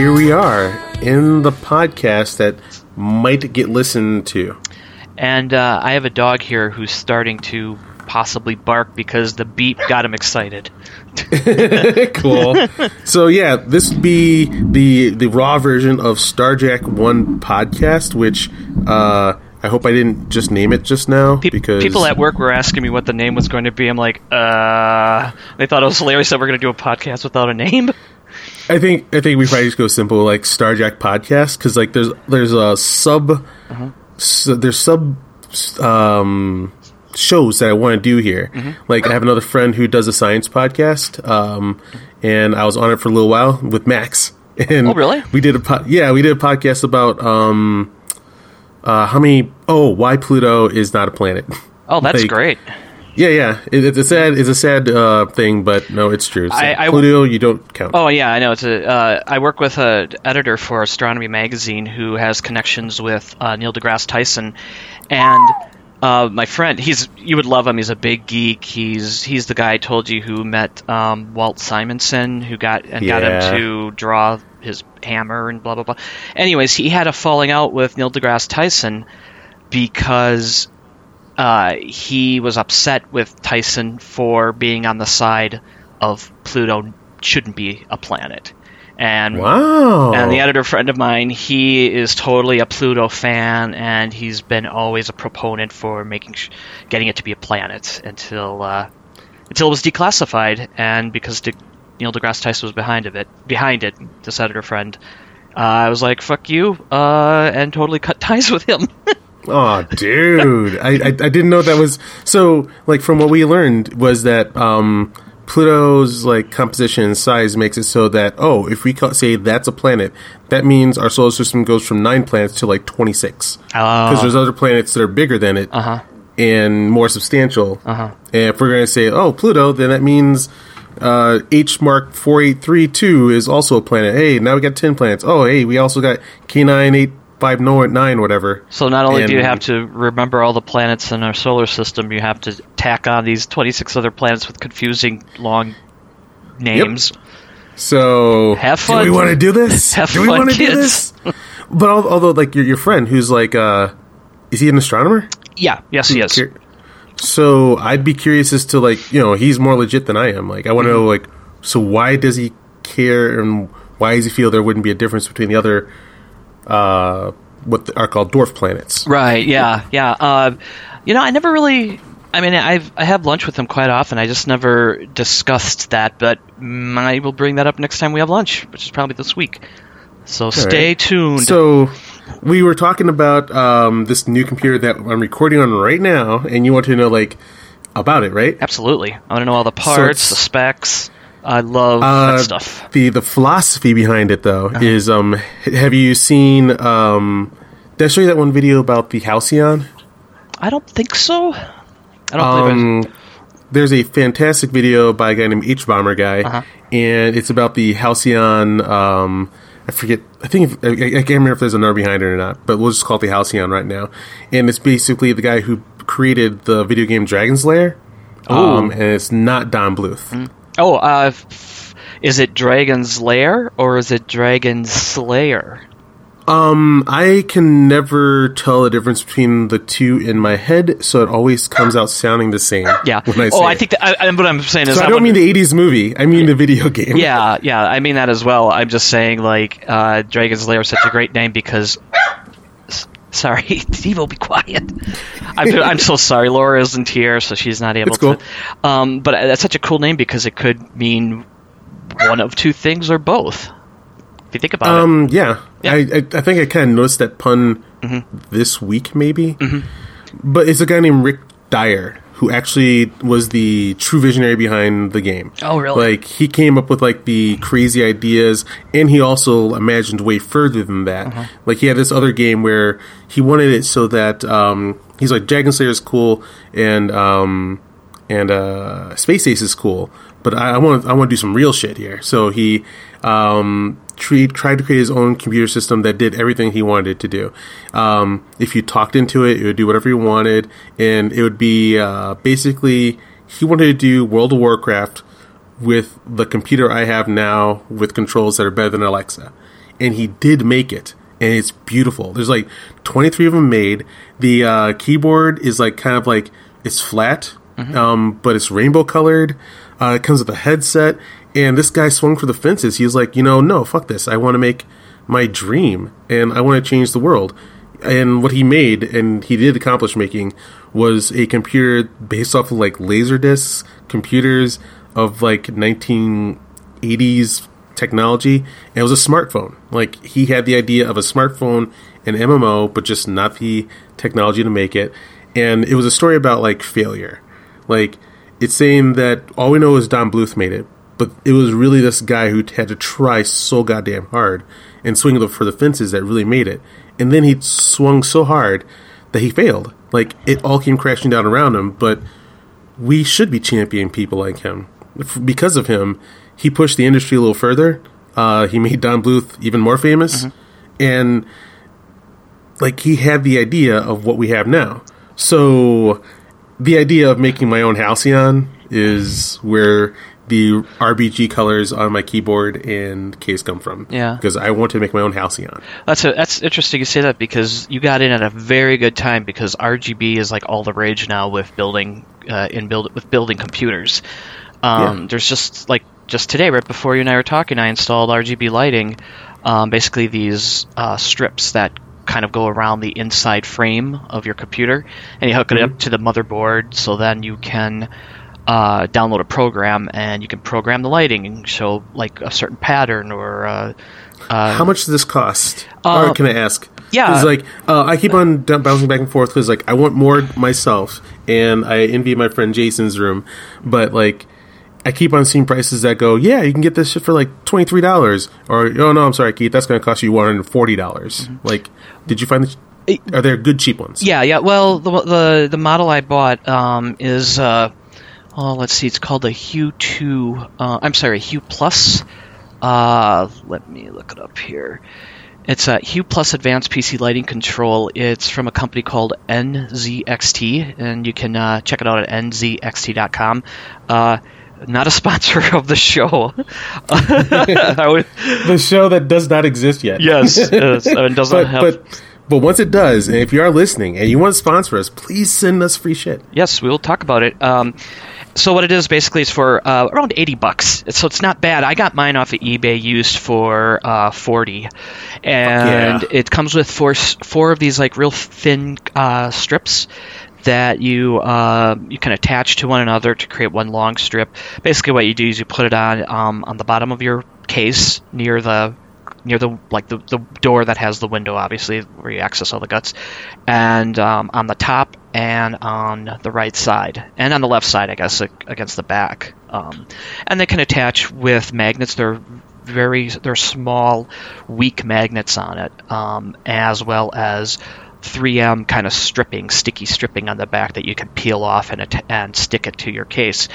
Here we are in the podcast that might get listened to. And uh, I have a dog here who's starting to possibly bark because the beep got him excited. cool. so yeah, this be the the raw version of Starjack One podcast, which uh, I hope I didn't just name it just now Pe- because people at work were asking me what the name was going to be. I'm like, uh, they thought it was hilarious that we're going to do a podcast without a name. I think I think we probably just go simple like Starjack podcast because like there's there's a sub s- there's sub um, shows that I want to do here. Like I have another friend who does a science podcast, um, and I was on it for a little while with Max. And Oh, really? We did a po- yeah we did a podcast about um, uh, how many oh why Pluto is not a planet. Oh, that's Like, great. Yeah, yeah. It, it's a sad it's a sad uh, thing, but no, it's true. So I- I- Pluto, you don't count. Oh yeah, I know. It's a. Uh, I work with a editor for Astronomy Magazine who has connections with uh, Neil deGrasse Tyson, and uh, my friend. He's you would love him. He's a big geek. He's he's the guy I told you who met um, Walt Simonson, who got and got him to draw his hammer and blah blah blah. Anyways, he had a falling out with Neil deGrasse Tyson because uh, he was upset with Tyson for being on the side of Pluto shouldn't be a planet. And Wow. and the editor friend of mine, he is totally a Pluto fan, and he's been always a proponent for making sh- getting it to be a planet until uh, until it was declassified, and because De- Neil deGrasse Tyson was behind of it, behind it, this editor friend, uh, I was like, "Fuck you," uh, and totally cut ties with him. Oh, dude, I, I I didn't know that was so. Like from what we learned was that um, Pluto's like composition and size makes it so that oh, if we ca- say that's a planet, that means our solar system goes from nine planets to like twenty six. Because there's other planets that are bigger than it Uh-huh. and more substantial. Uh-huh. And if we're going to say oh Pluto, then that means. Uh, H mark four eight three two is also a planet. Hey, now we got ten planets. Oh, hey, we also got K nine eight five nine whatever. So not only do you have to remember all the planets in our solar system, you have to tack on these 26 other planets with confusing long names. So Have fun. Do we want to do this? Have do we want to do this? But although, like your your friend, who's like, uh, is he an astronomer? Yeah, yes, he is. So I'd be curious as to like, you know, he's more legit than I am. Like, I want to know, like, so why does he care, and why does he feel there wouldn't be a difference between the other, uh, what are called dwarf planets? Right, yeah, yeah. Uh, you know, I never really. I mean, I've I have lunch with them quite often. I just never discussed that, but I will bring that up next time we have lunch, which is probably this week. So stay right. tuned. So we were talking about um, this new computer that I'm recording on right now, and you want to know like about it, right? Absolutely, I want to know all the parts, it's- the specs. I love Uh, that stuff. The the philosophy behind it though Uh-huh. is um have you seen um did I show you that one video about the Halcyon? I don't think so. I don't believe it. Um there's a fantastic video by a guy named hbomberguy Uh-huh. and it's about the Halcyon um I forget I think if, I, I can't remember if there's a number behind it or not, but we'll just call it the Halcyon right now. And it's basically the guy who created the video game Dragon's Lair. Um, and it's not Don Bluth. Oh, uh, is it Dragon's Lair or is it Dragon Slayer? Um, I can never tell the difference between the two in my head, so it always comes out sounding the same. Yeah. When I say oh, I it. think that, I, I, what I'm saying is So I I don't mean the '80s movie. I mean the video game. Yeah, yeah, I mean that as well. I'm just saying, like, uh, Dragon's Lair is such a great name because. Sorry, will be quiet. I'm, I'm so sorry. Laura isn't here, so she's not able It's cool. to. Um, but that's such a cool name because it could mean one of two things or both. If you think about it. Um. Yeah. Yeah. I, I think I kind of noticed that pun Mm-hmm. this week, maybe. But it's a guy named Rick Dyer who actually was the true visionary behind the game. Oh, really? Like he came up with like the crazy ideas, and he also imagined way further than that. Uh-huh. Like he had this other game where he wanted it so that um, he's like Dragon Slayer is cool, and um, and uh, Space Ace is cool, but I, I want I want to do some real shit here. So he um, tre- tried to create his own computer system that did everything he wanted it to do. Um, if you talked into it, it would do whatever you wanted, and it would be uh, basically he wanted to do World of Warcraft with the computer I have now with controls that are better than Alexa. And he did make it. And it's beautiful. There's like 23 of them made. The uh, keyboard is like kind of like it's flat, um, but it's rainbow colored. Uh, it comes with a headset. And this guy swung for the fences. He was like, you know, no, fuck this. I want to make my dream and I want to change the world. And what he made, and he did accomplish making, was a computer based off of like laser discs, computers of like 1980s technology. And it was a smartphone. Like he had the idea of a smartphone and MMO, but just not the technology to make it. And it was a story about like failure. Like it's saying that all we know is Don Bluth made it, but it was really this guy who had to try so goddamn hard and swing for the fences that really made it. And then he swung so hard that he failed. Like it all came crashing down around him. But we should be championing people like him because of him. He pushed the industry a little further. Uh, he made Don Bluth even more famous, and like he had the idea of what we have now. So the idea of making my own Halcyon is where the RBG colors on my keyboard and case come from. Yeah. Because I want to make my own Halcyon. That's a, that's interesting you say that because you got in at a very good time because RGB is like all the rage now with building uh, in build with building computers. Um, Yeah. There's just like just today, right before you and I were talking, I installed RGB lighting. Um, basically, these uh, strips that kind of go around the inside frame of your computer, and you hook it up to the motherboard, so then you can uh, download a program and you can program the lighting and show like a certain pattern or. Uh, uh, How much does this cost? Uh, or can I ask? yeah. Because like uh, I keep on bouncing back and forth because like I want more myself, and I envy my friend Jason's room, but like. I keep on seeing prices that go, yeah, you can get this shit for like twenty three dollars, or oh no, I'm sorry, Keith, that's going to cost you one hundred forty dollars. Like, did you find the? Are there good cheap ones? Mm-hmm. Yeah, yeah. Well, the the, the model I bought um, is uh, oh, let's see, it's called the Hue Two. Uh, I'm sorry, Hue Plus. Uh, let me look it up here. It's a Hue Plus Advanced PC Lighting Control. It's from a company called NZXT, and you can uh, check it out at nzxt.com. Uh, not a sponsor of the show. Would, The show that does not exist yet. yes, it's- it doesn't but have. but but once it does, and if you are listening and you want to sponsor us, please send us free shit. Yes, we will talk about it. Um, so what it is basically is for uh, around eighty bucks. So it's not bad. I got mine off of eBay used for uh, forty, and yeah. it comes with four four of these like real thin uh, strips that you uh, you can attach to one another to create one long strip. Basically, what you do is you put it on um, on the bottom of your case near the near the like the, the door that has the window obviously where you access all the guts. And um, on the top and on the right side and on the left side i guess against the back um, and they can attach with magnets. They're very they're small weak magnets on it um, as well as 3m kind of stripping sticky stripping on the back that you can peel off and, and stick it to your case.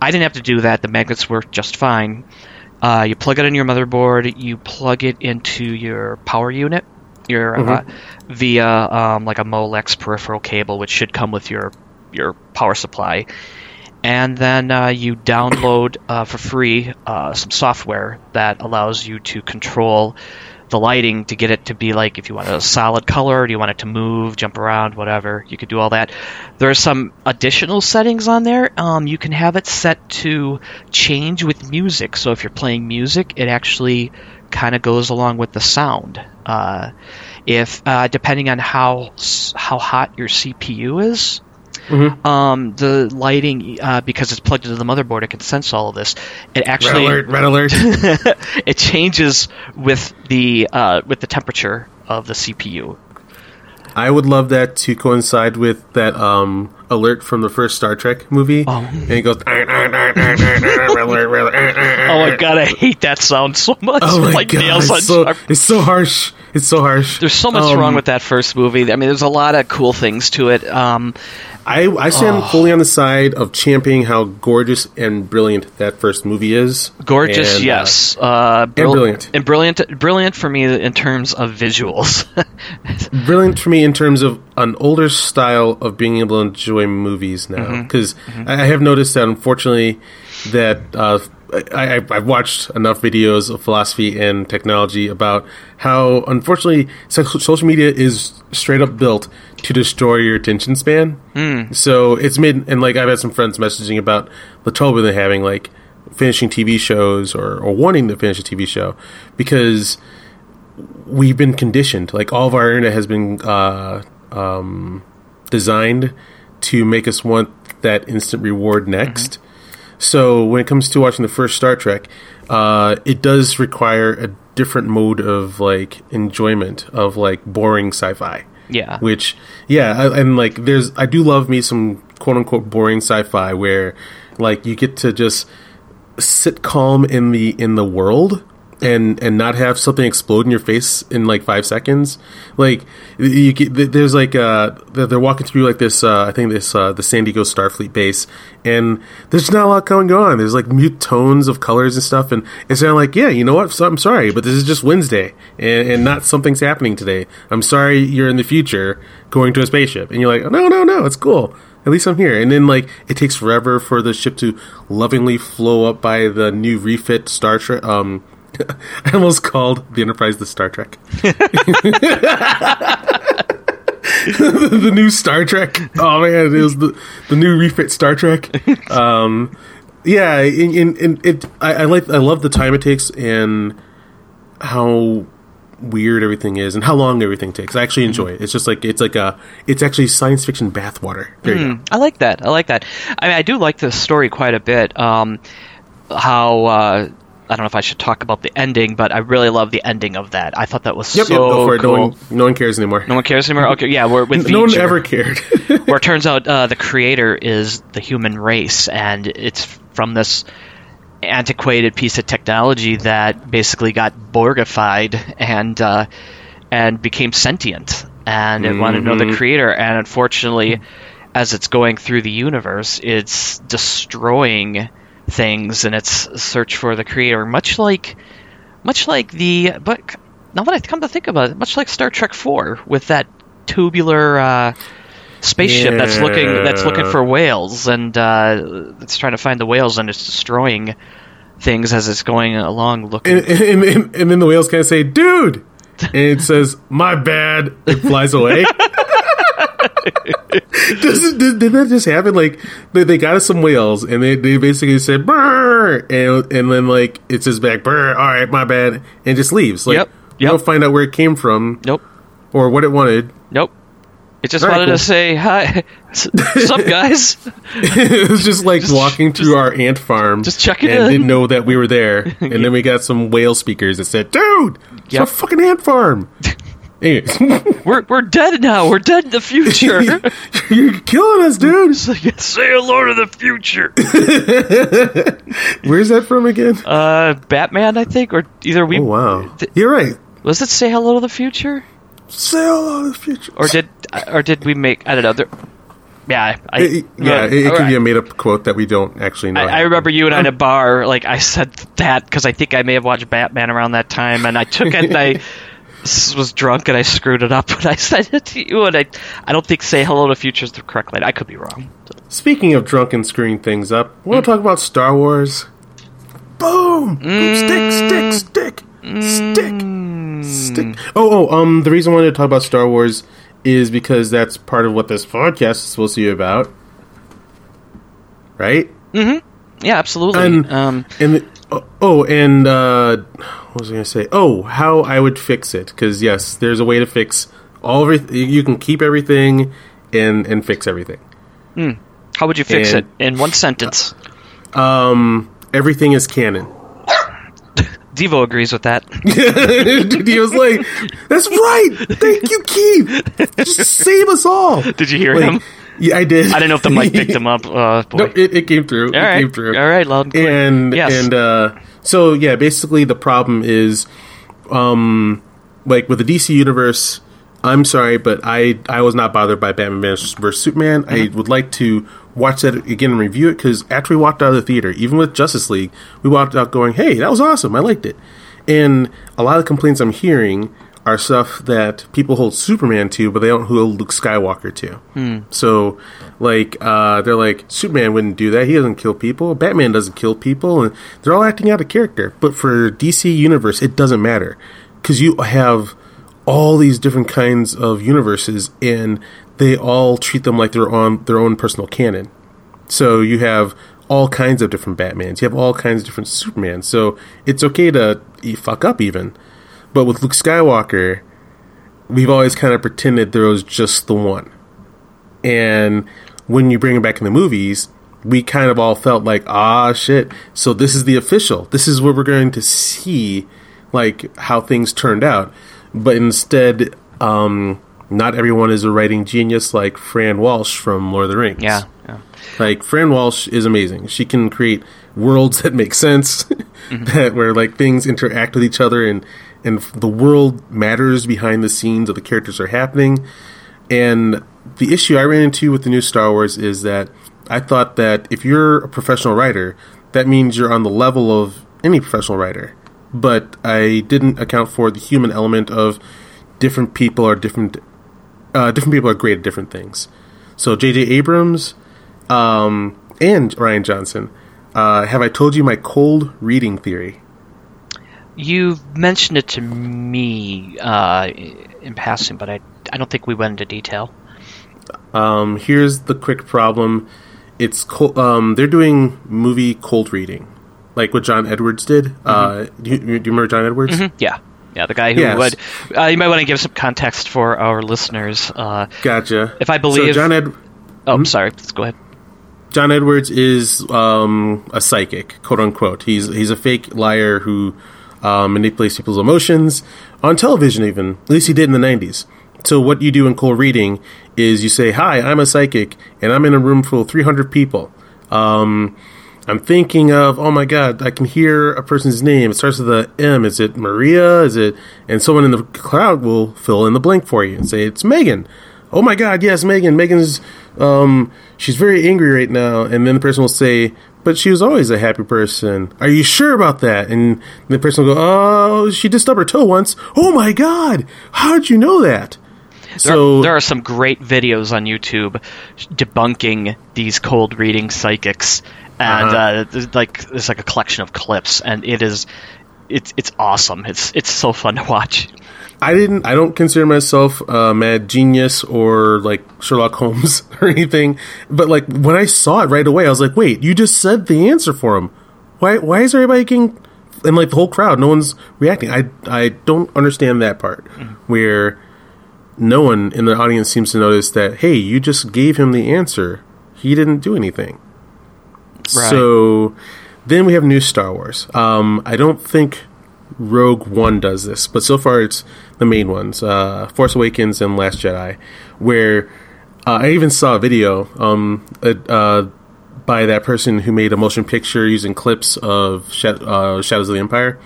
I didn't have to do that. The magnets work just fine uh, you plug it in your motherboard. You plug it into your power unit, your uh, via um, like a Molex peripheral cable, which should come with your your power supply. And then uh, you download uh, for free uh, some software that allows you to control the lighting to get it to be like if you want a solid color, do you want it to move, jump around, whatever. You could do all that. There are some additional settings on there. Um, you can have it set to change with music. So if you're playing music, it actually kind of goes along with the sound. Uh, if uh, depending on how how hot your CPU is, um, the lighting uh, because it's plugged into the motherboard, it can sense all of this. It Red actually alert! Red alert! it changes with the uh, with the temperature of the CPU. I would love that to coincide with that um, alert from the first Star Trek movie, Oh. and it goes. "Red! Red alert!" Oh my god, I hate that sound so much. Oh my like god! nails on It's so, sharp. it's so harsh. It's so harsh. There's so much Um, wrong with that first movie. I mean, there's a lot of cool things to it. Um, I, I stand Oh. fully on the side of championing how gorgeous and brilliant that first movie is. gorgeous, And, uh, yes. Uh, bril- brilliant. and brilliant, brilliant for me in terms of visuals. brilliant for me in terms of an older style of being able to enjoy movies now Mm-hmm. because I I have noticed that unfortunately that uh, I, I, I've watched enough videos of philosophy and technology about how, unfortunately, social media is straight up built to destroy your attention span. So it's made, and like I've had some friends messaging about the trouble they're having, like finishing TV shows or, or wanting to finish a TV show because we've been conditioned. Like all of our internet has been uh, um, designed to make us want that instant reward next. So when it comes to watching the first Star Trek, uh, it does require a different mode of like enjoyment of like boring sci-fi. Yeah. Which, yeah, I, and like there's, I do love me some quote unquote boring sci-fi where like you get to just sit calm in the in the world and and not have something explode in your face in like five seconds like you there's like uh they're they're walking through like this uh i think this uh the san diego starfleet base and there's not a lot going on there's like mute tones of colors and stuff and it's kind of like yeah you know what so, i'm sorry but this is just wednesday and, and not something's happening today i'm sorry you're in the future going to a spaceship and you're like no no no it's cool at least I'm here. And then like it takes forever for the ship to lovingly flow up by the new refit Star Trek. Um, I almost called the Enterprise the Star Trek. the new Star Trek. Oh man, it was the the new refit Star Trek. Um, yeah, it. I, I like. I love the time it takes and how weird everything is and how long everything takes. I actually enjoy it. It's just like it's like a it's actually science fiction bathwater. There you go. I like that. I like that. I mean, I do like the story quite a bit. Um, how uh, I don't know if I should talk about the ending, but I really love the ending of that. I thought that was Yep, so yep, go for it. cool. No one, no one cares anymore. No one cares anymore. Okay, yeah, we're with the no one ever cared. where it turns out uh, the creator is the human race, and it's from this antiquated piece of technology that basically got Borgified and uh, and became sentient, and it wanted to know the creator. And unfortunately, as it's going through the universe, it's destroying things in its search for the creator, much like much like the but now that I come to think about it, much like Star Trek Four with that tubular uh, spaceship that's looking that's looking for whales and uh, it's trying to find the whales and it's destroying things as it's going along looking. and, and, and, and then the whales kind of say, "Dude," and it says, "My bad." It flies away. Doesn't, did, did that just happen? Like they, they got us some whales, and they, they basically said "brr," and and then like it says back "brr." All right, my bad, and just leaves. Like Yep, yep. don't find out where it came from nope, or what it wanted. nope. It just All right, wanted cool. to say hi, what's up, guys? it was just like walking through our ant farm, just checking and in. didn't know that we were there. And then we got some whale speakers that said, "Dude, it's Yep. a fucking ant farm." Anyways, We're we're dead now. We're dead in the future. you're killing us, dude. Like, say hello to the future. Where's that from again? Uh, Batman, I think, or either we Oh wow, th- you're right. was it say hello to the future, Say hello to the future. or did or did we make? I don't know. There, yeah, I, It- yeah, uh, it, it could be a made-up quote that we don't actually know. I, I remember you and I in a bar. Like I said that because I think I may have watched Batman around that time, and I took it. and I was drunk and I screwed it up. And I said it to you, and I I don't think say hello to future is the correct line. I could be wrong. Speaking of drunk and screwing things up, we want to talk about Star Wars? Boom! Boom! Stick! Stick! Stick! Stick! Stick! Oh, oh. Um, the reason I wanted to talk about Star Wars is because that's part of what this podcast is supposed to be about, right? Mhm. Yeah, absolutely. And um, and the, oh, oh, and uh, what was I going to say? Oh, how I would fix it? Because yes, there's a way to fix all everything. You can keep everything and and fix everything. how would you fix and- it in one sentence? Um, everything is canon. Devo agrees with that. Dude, he was like, "That's right. Thank you, Keith. Just save us all." Did you hear Like, him? Yeah, I did. I didn't know if the mic picked him up. Uh, boy. No, it, it came through. all it right, came through. all right, loud and clear. And Yes. and uh, so yeah, basically the problem is, um, like with the DC universe. I'm sorry, but I I was not bothered by Batman vs Superman. I Mm-hmm. would like to watch that again and review it because after we walked out of the theater, even with Justice League, we walked out going, "Hey, that was awesome. I liked it." And a lot of the complaints I'm hearing are stuff that people hold Superman to, but they don't hold Luke Skywalker to. So, like, uh, they're like, Superman wouldn't do that. He doesn't kill people. Batman doesn't kill people, and they're all acting out of character. But for DC Universe, it doesn't matter because you have all these different kinds of universes, and they all treat them like they're on their own personal canon. So you have all kinds of different Batmans. You have all kinds of different Supermans. So it's okay to fuck up even. But with Luke Skywalker, we've always kind of pretended there was just the one. And when you bring him back in the movies, we kind of all felt like, ah, shit. So this is the official. This is where we're going to see, like, how things turned out. But instead, um, not everyone is a writing genius like Fran Walsh from Lord of the Rings. Yeah, yeah. Like Fran Walsh is amazing. She can create worlds that make sense, that where like things interact with each other, and and the world matters behind the scenes of the characters are happening. And the issue I ran into with the new Star Wars is that I thought that if you're a professional writer, that means you're on the level of any professional writer. But I didn't account for the human element of different people are different. Uh, different people are great at different things. So J.J. Abrams um, and Rian Johnson. Uh, have I told you my cold reading theory? You've mentioned it to me uh, in passing, but I, I don't think we went into detail. Um, here's the quick problem. It's um, they're doing movie cold reading, like what John Edwards did. Uh, do, you, do you remember John Edwards? Yeah, yeah, the guy who Yes. would. Uh, you might want to give some context for our listeners. Uh, Gotcha. If I believe- so John Ed- oh, sorry. Let's go ahead. John Edwards is um, a psychic, quote unquote. He's he's a fake liar who um, manipulates people's emotions on television. Even at least he did in the '90s. So what you do in cold reading is you say, "Hi, I'm a psychic, and I'm in a room full of 300 people. Um, I'm thinking of, oh my god, I can hear a person's name. It starts with a M. Is it Maria? Is it?" And someone in the crowd will fill in the blank for you and say, "It's Megan." oh my god yes megan megan's um she's very angry right now and then the person will say but she was always a happy person are you sure about that and the person will go oh she did stub her toe once oh my god how did you know that There, so there are some great videos on YouTube debunking these cold reading psychics, and Uh-huh. uh there's like there's like a collection of clips, and it is it's it's awesome. It's it's so fun to watch. I didn't. I don't consider myself a mad genius or like Sherlock Holmes or anything. But like when I saw it right away, I was like, "Wait, you just said the answer for him. Why? Why is everybody getting?" And like the whole crowd, no one's reacting. I I don't understand that part where no one in the audience seems to notice that. Hey, you just gave him the answer. He didn't do anything. Right. So then we have new Star Wars. Um, I don't think Rogue One does this, but so far it's the main ones: uh, Force Awakens and Last Jedi. Where uh, I even saw a video um, uh, uh, by that person who made a motion picture using clips of Sha- uh, Shadows of the Empire,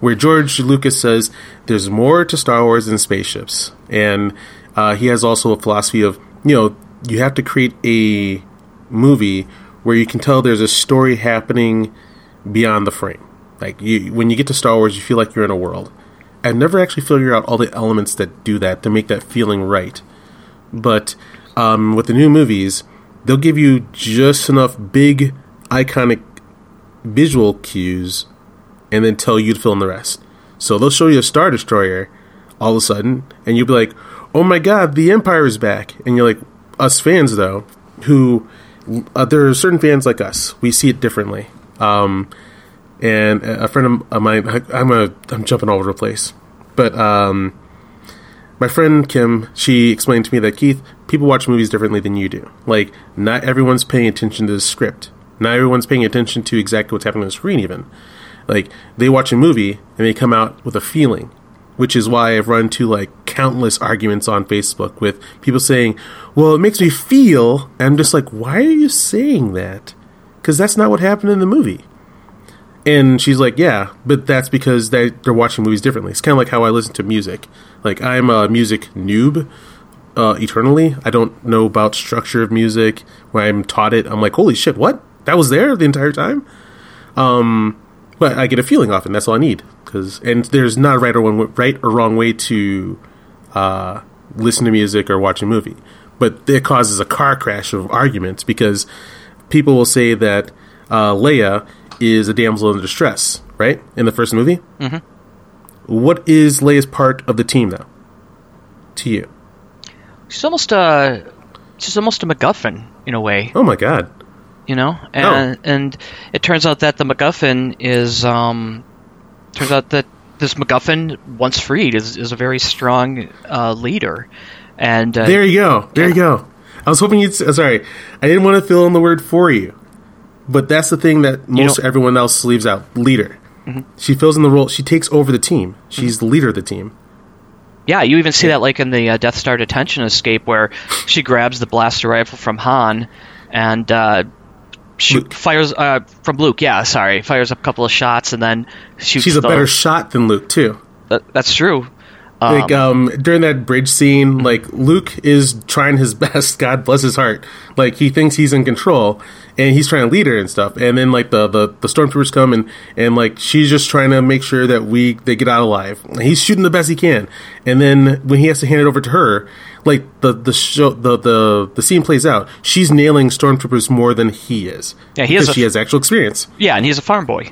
where George Lucas says there's more to Star Wars than spaceships, and uh, he has also a philosophy of you know you have to create a movie where you can tell there's a story happening beyond the frame. Like you, when you get to Star Wars, you feel like you're in a world. I've never actually figured out all the elements that do that to make that feeling right. But um, with the new movies, they'll give you just enough big, iconic visual cues, and then tell you to fill in the rest. So they'll show you a Star Destroyer all of a sudden, and you'll be like, "Oh my God, the Empire is back!" And you're like, us fans though, who uh, there are certain fans like us, we see it differently. Um, and a friend of mine, I'm a, I'm jumping all over the place, but um, my friend Kim, she explained to me that Keith, people watch movies differently than you do. Like, not everyone's paying attention to the script. Not everyone's paying attention to exactly what's happening on the screen. Even like they watch a movie and they come out with a feeling, which is why I've run to like countless arguments on Facebook with people saying, "Well, it makes me feel." And I'm just like, "Why are you saying that?" Because that's not what happened in the movie. And she's like, "Yeah, but that's because they they're watching movies differently." It's kind of like how I listen to music. Like I'm a music noob uh, eternally. I don't know about structure of music. When I'm taught it, I'm like, "Holy shit, what? That was there the entire time." Um, but I get a feeling and That's all I need. Because and there's not a right or one right or wrong way to uh, listen to music or watch a movie, but it causes a car crash of arguments because people will say that uh, Leia is a damsel in distress, right? In the first movie. Mm-hmm. What is Leia's part of the team, though? To you, She's almost a she's almost a MacGuffin in a way. oh my god, you know and and it turns out that the macguffin is um turns out that this macguffin once freed is, is a very strong uh, leader and uh, there you go, there you go. I was hoping you'd. uh, Sorry, I didn't want to fill in the word for you, but that's the thing that most know- everyone else leaves out. Leader. She fills in the role. She takes over the team. She's the leader of the team. yeah you even see that like in the uh, death star detention escape where she grabs the blaster rifle from han and uh shoot, Luke. fires uh, from Luke. Yeah, sorry, fires up a couple of shots and then shoots. She's a the- better shot than Luke too. that- that's true. Um, Like um during that bridge scene, like Luke is trying his best. God bless his heart. Like he thinks he's in control, and he's trying to lead her and stuff. And then like the the, the stormtroopers come and and like she's just trying to make sure that we they get out alive. He's shooting the best he can. And then when he has to hand it over to her, like the the show the the the scene plays out. She's nailing stormtroopers more than he is. Yeah, he has because a- she has actual experience. yeah, and he's a farm boy.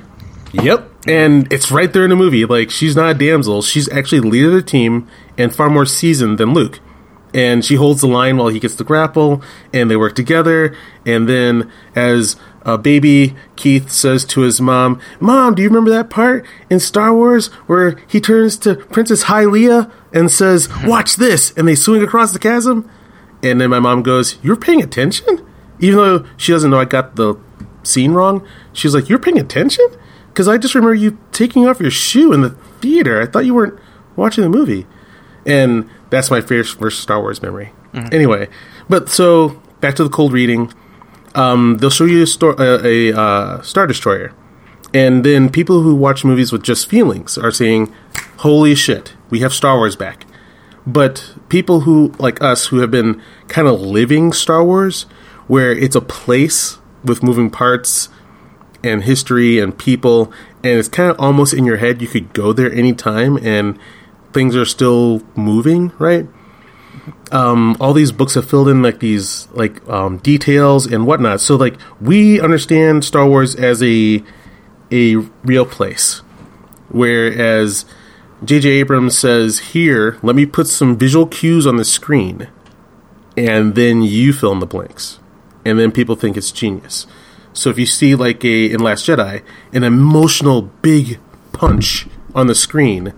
Yep. And it's right there in the movie. Like, she's not a damsel. She's actually the leader of the team and far more seasoned than Luke. And she holds the line while he gets the grapple, and they work together. And then, as a baby, Keith says to his mom, Mom, do you remember that part in Star Wars where he turns to Princess Hylia and says, Watch this? And they swing across the chasm? And then my mom goes, You're paying attention? Even though she doesn't know I got the scene wrong, she's like, You're paying attention? Because I just remember you taking off your shoe in the theater. I thought you weren't watching the movie. And that's my first, first Star Wars memory. Anyway, but so back to the cold reading. Um, they'll show you a, a uh, Star Destroyer. And then people who watch movies with just feelings are saying, Holy shit, we have Star Wars back. But people who, like us, who have been kind of living Star Wars, where it's a place with moving parts and history and people, and it's kind of almost in your head, you could go there anytime and things are still moving, right? Um, all these books have filled in like these like um, details and whatnot. So like we understand Star Wars as a a real place, whereas J.J. Abrams says, "Here, let me put some visual cues on the screen, and then you fill in the blanks, and then people think it's genius." So if you see like a in Last Jedi an emotional big punch on the screen,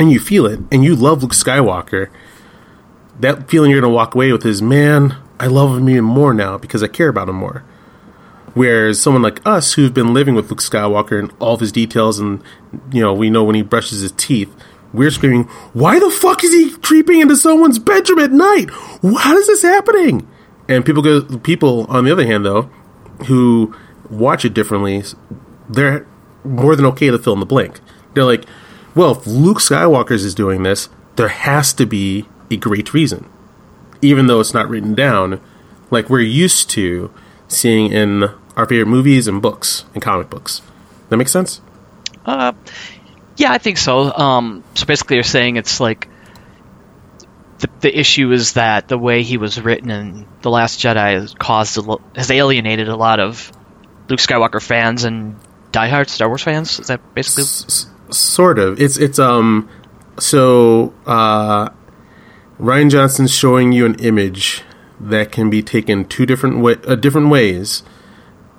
and you feel it, and you love Luke Skywalker, that feeling you're gonna walk away with is, man, I love him even more now because I care about him more. Whereas someone like us who've been living with Luke Skywalker and all of his details, and you know, we know when he brushes his teeth, we're screaming, "Why the fuck is he creeping into someone's bedroom at night? How is this happening?" And people go, people on the other hand, though, who watch it differently, they're more than okay to fill in the blank. They're like, "Well, if Luke Skywalker's is doing this, there has to be a great reason." even though it's not written down, like we're used to seeing in our favorite movies and books and comic books. That makes sense? Uh, yeah, I think so. Um, so basically, you're saying it's like the the issue is that the way he was written in the Last Jedi has caused lo- has alienated a lot of Luke Skywalker fans and diehard Star Wars fans. Is that basically? S- sort of. It's it's um so uh Rian Johnson's showing you an image that can be taken two different way, uh, different ways,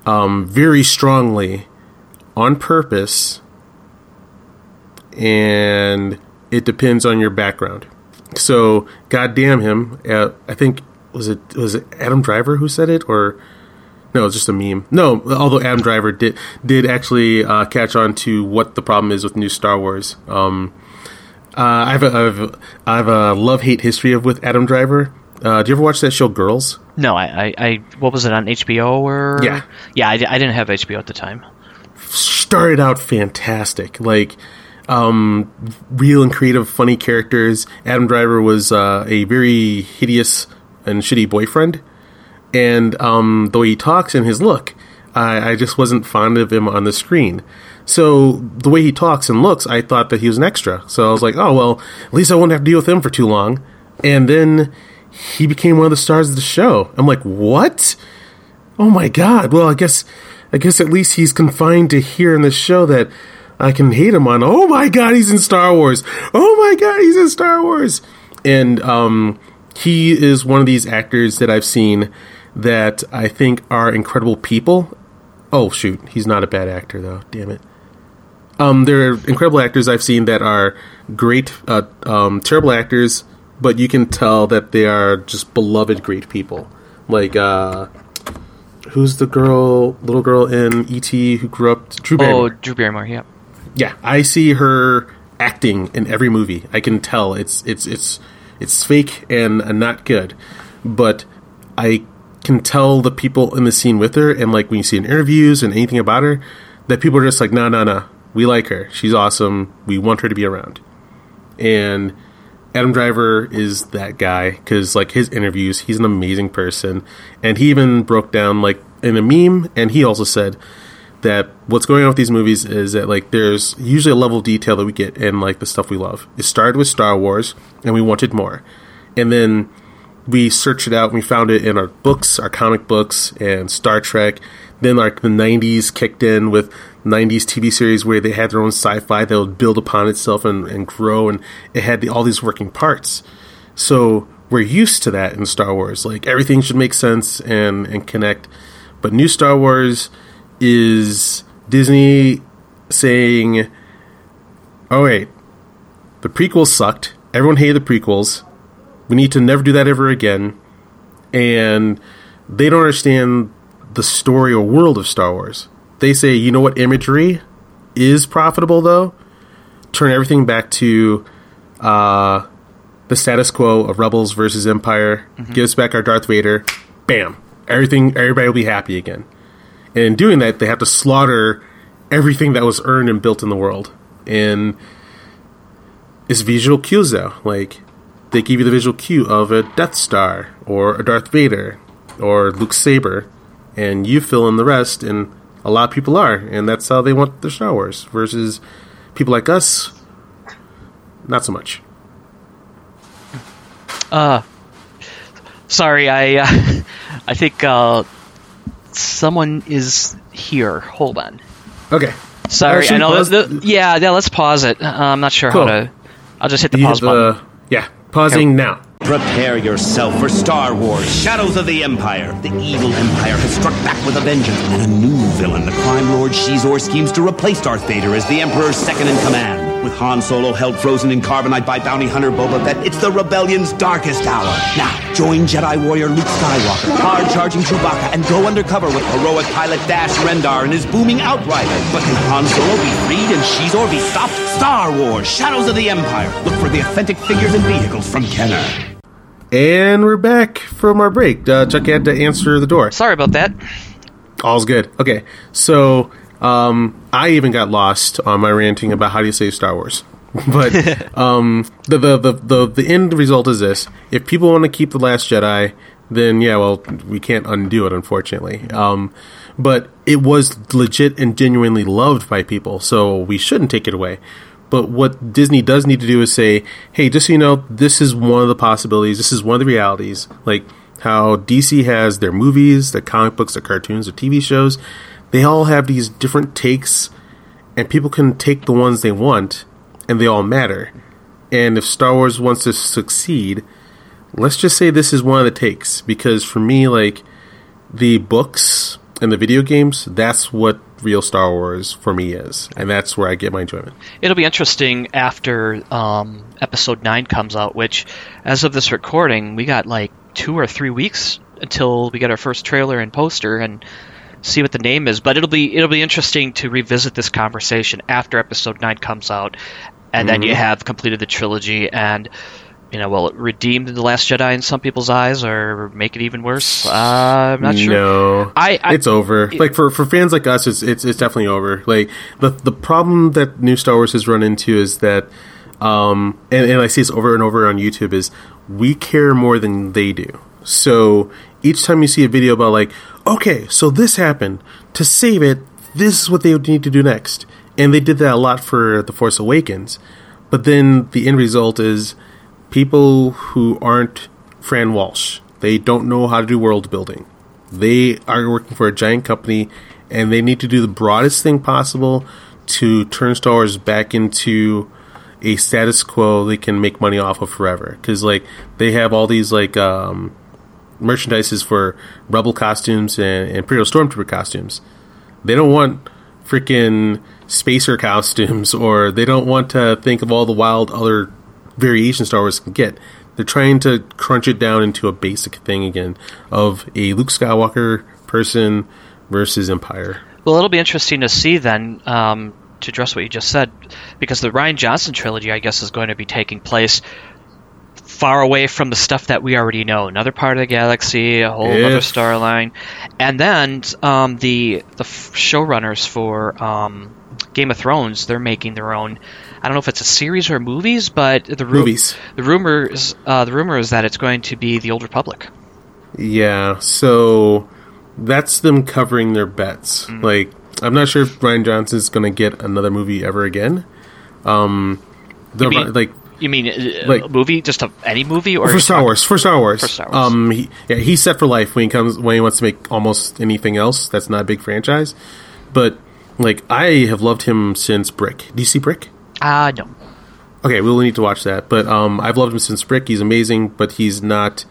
um, very strongly, on purpose, and it depends on your background. So, goddamn him! Uh, I think was it was it Adam Driver who said it or no, it's just a meme. No, although Adam Driver did did actually uh, catch on to what the problem is with new Star Wars. Um, uh, I have a, I have a, I have a love hate history of with Adam Driver. Uh, do you ever watch that show Girls? No, I, I, I what was it on HBO or? Yeah. yeah. I, I didn't have HBO at the time. started out fantastic. Like, um, real and creative, funny characters. Adam Driver was uh, a very hideous and shitty boyfriend, and um, the way he talks and his look, I, I just wasn't fond of him on the screen. So the way he talks and looks, I thought that he was an extra. So I was like, oh well, at least I won't have to deal with him for too long. And then he became one of the stars of the show. I'm like, what? Oh my god. Well, I guess I guess at least he's confined to here in the show that I can hate him on. Oh my god, he's in Star Wars. Oh my god, he's in Star Wars. And um, he is one of these actors that I've seen that I think are incredible people. Oh shoot, he's not a bad actor though. Damn it. Um, there are incredible actors I've seen that are great, uh, um, terrible actors, but you can tell that they are just beloved, great people. Like, uh, who's the girl, little girl in ET who grew up? Drew Barrymore. Oh, Drew Barrymore. Yeah. Yeah, I see her acting in every movie. I can tell it's it's it's it's fake and uh, not good, but I can tell the people in the scene with her, and like when you see in interviews and anything about her, that people are just like, no, no, no, we like her. She's awesome. We want her to be around. And Adam Driver is that guy because like his interviews, he's an amazing person, and he even broke down like in a meme, and he also said that what's going on with these movies is that like there's usually a level of detail that we get in like the stuff we love. It started with Star Wars, and we wanted more, and then we searched it out and we found it in our books, our comic books, and Star Trek. Then like the '90s kicked in with '90s TV series where they had their own sci-fi that would build upon itself and, and grow, and it had the, all these working parts. So we're used to that in Star Wars. Like everything should make sense and and connect. But new Star Wars is Disney saying, "Oh wait, the prequels sucked. Everyone hated the prequels. We need to never do that ever again." And they don't understand the story or world of Star Wars. They say, "You know what imagery is profitable though? Turn everything back to uh, the status quo of Rebels versus Empire. Give us back our Darth Vader. Bam! Everything. Everybody will be happy again." And in doing that, they have to slaughter everything that was earned and built in the world. And it's visual cues, though. Like, they give you the visual cue of a Death Star, or a Darth Vader, or Luke Saber, and you fill in the rest, and a lot of people are. And that's how they want their Star Wars. Versus people like us, not so much. Uh, sorry, I uh, I think uh, someone is here. Hold on. Okay. Sorry, Uh, I know. The, the- yeah, yeah. Let's pause it. Uh, I'm not sure Cool. how to. I'll just hit the You pause hit button. the- yeah, pausing now. Prepare yourself for Star Wars Shadows of the Empire. The evil Empire has struck back with a vengeance, and a new villain, the crime lord Xizor, schemes to replace Darth Vader as the Emperor's second in command. With Han Solo held frozen in carbonite by bounty hunter Boba Fett, it's the rebellion's darkest hour. Now, join Jedi warrior Luke Skywalker, hard-charging Chewbacca, and go undercover with heroic pilot Dash Rendar and his booming Outrider. But can Han Solo be freed and Xizor be stopped? Star Wars Shadows of the Empire. Look for the authentic figures and vehicles from Kenner. And we're back from our break. Uh, Chuck had to answer the door. Sorry about that. All's good. Okay, so um, I even got lost on my ranting about how do you save Star Wars. But um, the, the the the the end result is this: if people want to keep the Last Jedi, then yeah, well, we can't undo it, unfortunately. Um, but it was legit and genuinely loved by people, so we shouldn't take it away. But what Disney does need to do is say, hey, just so you know, this is one of the possibilities. This is one of the realities. Like how DC has their movies, their comic books, their cartoons, their TV shows. They all have these different takes, and people can take the ones they want, and they all matter. And if Star Wars wants to succeed, let's just say this is one of the takes. Because for me, like, the books and the video games, that's what real Star Wars for me is. And that's where I get my enjoyment. It'll be interesting after um, episode nine comes out, which, as of this recording, we got like two or three weeks until we get our first trailer and poster and see what the name is. But it'll be it'll be interesting to revisit this conversation after episode nine comes out, and then you Mm-hmm. have completed the trilogy and. You know, will it redeem the Last Jedi in some people's eyes, or make it even worse? Uh, I'm not sure. No, I- I- it's over. like for, for fans like us, it's, it's it's definitely over. Like the the problem that new Star Wars has run into is that, um, and, and I see this over and over on YouTube is we care more than they do. So each time you see a video about like, okay, so this happened to save it, this is what they would need to do next, and they did that a lot for The Force Awakens. But then the end result is people who aren't Fran Walsh. They don't know how to do world building. They are working for a giant company and they need to do the broadest thing possible to turn Star Wars back into a status quo they can make money off of forever. Because like they have all these like um, merchandises for Rebel costumes and Imperial Stormtrooper costumes. They don't want freaking spacer costumes, or they don't want to think of all the wild other variations Star Wars can get. They're trying to crunch it down into a basic thing again of a Luke Skywalker person versus Empire. Well, it'll be interesting to see then, um, to address what you just said, because the Rian Johnson trilogy, I guess, is going to be taking place far away from the stuff that we already know. Another part of the galaxy, a whole other star line, and then um, the the showrunners for um, Game of Thrones, they're making their own. I don't know if it's a series or movies, but the ru- Movies. The rumors, uh, the rumor is that it's going to be the Old Republic. Yeah, so that's them covering their bets. Like, I'm not sure if Rian Johnson's going to get another movie ever again. Um, the, mean- like You mean uh, Like- a movie, just a, any movie, or for Star Wars, for Star Wars, For Star Wars. Um, he, yeah, he's set for life when he comes when he wants to make almost anything else that's not a big franchise. But like, I have loved him since Brick. Do you see Brick? Ah, no. Okay, we'll need to watch that. But um, I've loved him since Brick. He's amazing, but he's not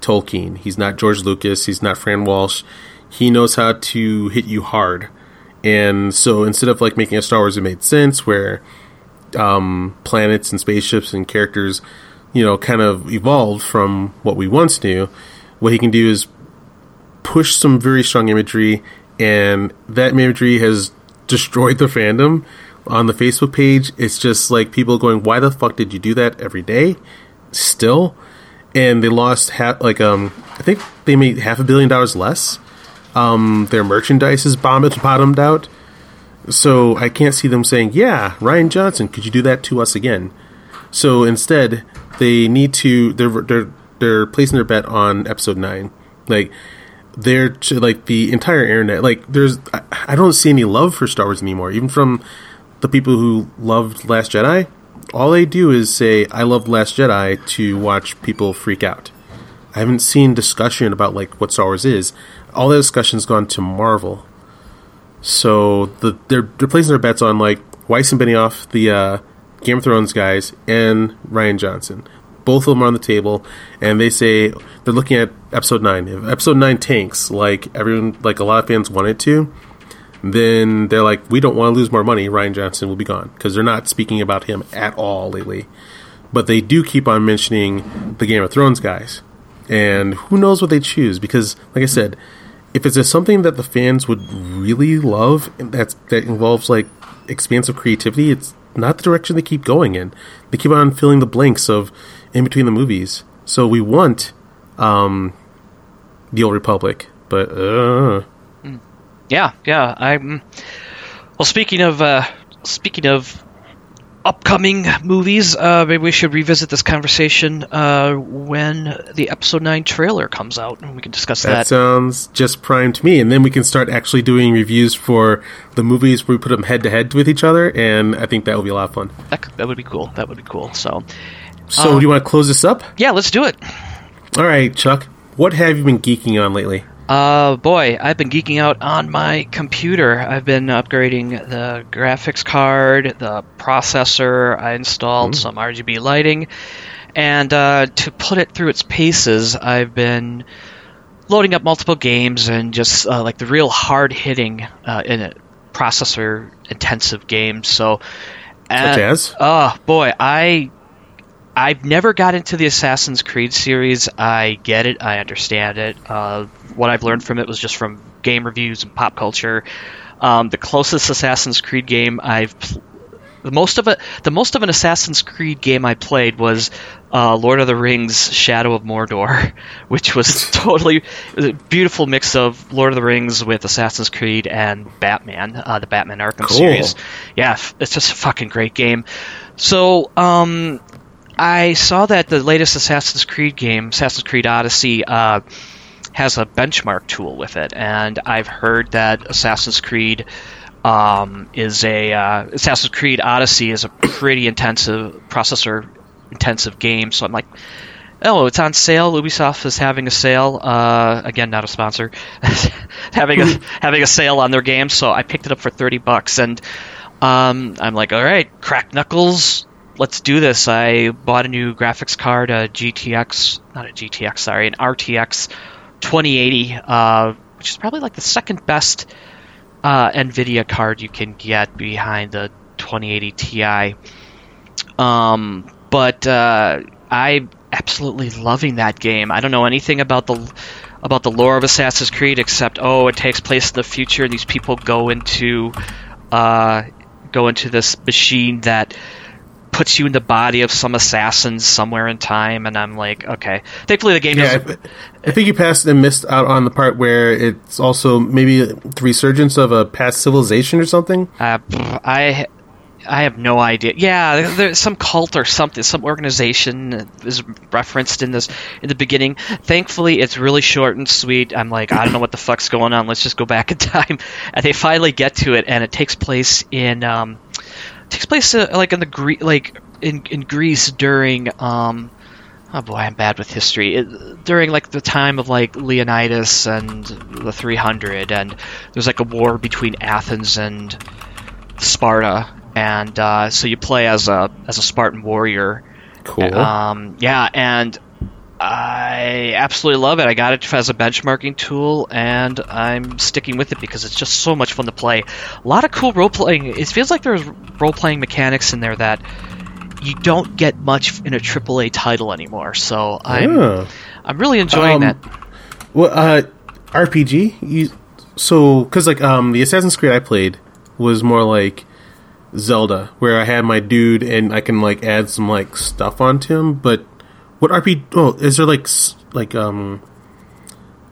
Tolkien. He's not George Lucas. He's not Fran Walsh. He knows how to hit you hard. And so instead of like making a Star Wars that made sense, where um, planets and spaceships and characters, you know, kind of evolved from what we once knew, what he can do is push some very strong imagery, and that imagery has destroyed the fandom. On the Facebook page, it's just like people going, "Why the fuck did you do that every day?" Still, and they lost half. Like, um, I think they made half a billion dollars less. Um, their merchandise is bombed, bottomed out. So I can't see them saying, "Yeah, Rian Johnson, could you do that to us again?" So instead, they need to they're they're they're placing their bet on episode nine. Like they're to, like the entire internet. Like there's I, I don't see any love for Star Wars anymore. Even from the people who loved Last Jedi, all they do is say, "I love Last Jedi" to watch people freak out. I haven't seen discussion about like what Star Wars is. All the discussion's gone to Marvel. So the they're they're placing their bets on like Weiss and Benioff, the uh, Game of Thrones guys, and Rian Johnson. Both of them are on the table, and they say they're looking at episode nine. If episode nine tanks, like everyone, like a lot of fans want it to, then they're like, we don't want to lose more money. Rian Johnson will be gone because they're not speaking about him at all lately. But they do keep on mentioning the Game of Thrones guys, and who knows what they choose? Because, like I said, if it's something that the fans would really love and that's that involves like expansive creativity, it's not the direction they keep going in. They keep on filling the blanks of in between the movies. So we want um, the Old Republic, but uh, Yeah, yeah. I'm. Well, speaking of uh, speaking of upcoming movies, uh, maybe we should revisit this conversation uh, when the episode nine trailer comes out, and we can discuss that that. sounds just prime to me. And then we can start actually doing reviews for the movies where we put them head to head with each other, and I think that would be a lot of fun. that. That would be cool. That would be cool. So, So, do you want to close this up? yeah, let's do it. All right, Chuck. What have you been geeking on lately? Uh, boy, I've been geeking out on my computer. I've been upgrading the graphics card, the processor. I installed some RGB lighting, and uh, to put it through its paces, I've been loading up multiple games and just uh, like the real hard hitting uh, in it processor intensive games. So, Such as? Oh boy, I I've never got into the Assassin's Creed series. I get it. I understand it. Uh, what I've learned from it was just from game reviews and pop culture. Um, the closest Assassin's Creed game I've pl- the most of it the most of an Assassin's Creed game I played was uh, Lord of the Rings: Shadow of Mordor, which was totally was a beautiful mix of Lord of the Rings with Assassin's Creed and Batman, uh, the Batman Arkham Cool. series. Yeah, it's just a fucking great game. So, um, I saw that the latest Assassin's Creed game, Assassin's Creed Odyssey, uh, has a benchmark tool with it, and I've heard that Assassin's Creed um, is a uh, Assassin's Creed Odyssey is a pretty intensive processor intensive game. So I'm like, oh, it's on sale. Ubisoft is having a sale. Uh, again, not a sponsor. having a having a sale on their game, so I picked it up for thirty bucks, and um, I'm like, all right, crack knuckles. Let's do this. I bought a new graphics card, a GTX, not a GTX, sorry, an RTX 2080, uh, which is probably like the second best uh, NVIDIA card you can get behind the 2080 Ti. Um, but uh, I absolutely loving that game. I don't know anything about the about the lore of Assassin's Creed except oh, it takes place in the future. And these people go into uh, go into this machine that puts you in the body of some assassins somewhere in time, and I'm like, okay. Thankfully, the game Yeah, doesn't. I, I think you passed and missed out on the part where it's also maybe the resurgence of a past civilization or something. Uh, I I have no idea. Yeah, there's some cult or something, some organization is referenced in this in the beginning. Thankfully, it's really short and sweet. I'm like, I don't know what the fuck's going on. Let's just go back in time, and they finally get to it, and it takes place in um, takes place uh, like in the Gre- like in in Greece during um. Oh boy, I'm bad with history. It, during like the time of like Leonidas and the 300, and there's like a war between Athens and Sparta, and uh, so you play as a as a Spartan warrior. Cool. Um, yeah, and I absolutely love it. I got it as a benchmarking tool, and I'm sticking with it because it's just so much fun to play. A lot of cool role playing. It feels like there's role playing mechanics in there that you don't get much in a AAA title anymore. So I'm Ah. I'm really enjoying Um, that. Well, uh, RPG. You, so, because like um, the Assassin's Creed I played was more like Zelda, where I had my dude and I can like add some like stuff onto him. But what RP? Oh, is there like like um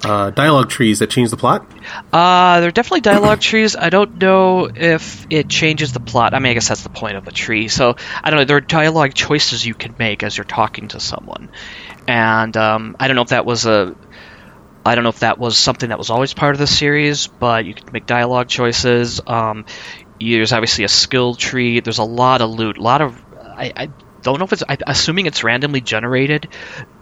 uh dialogue trees that change the plot? Uh, there are definitely dialogue trees. I don't know if it changes the plot. I mean, I guess that's the point of a tree. So I don't know. There are dialogue choices you can make as you're talking to someone, and um, I don't know if that was a. I don't know if that was something that was always part of the series, but you could make dialogue choices. Um, there's obviously a skill tree. There's a lot of loot. A lot of. I, I don't know if it's. I'm assuming it's randomly generated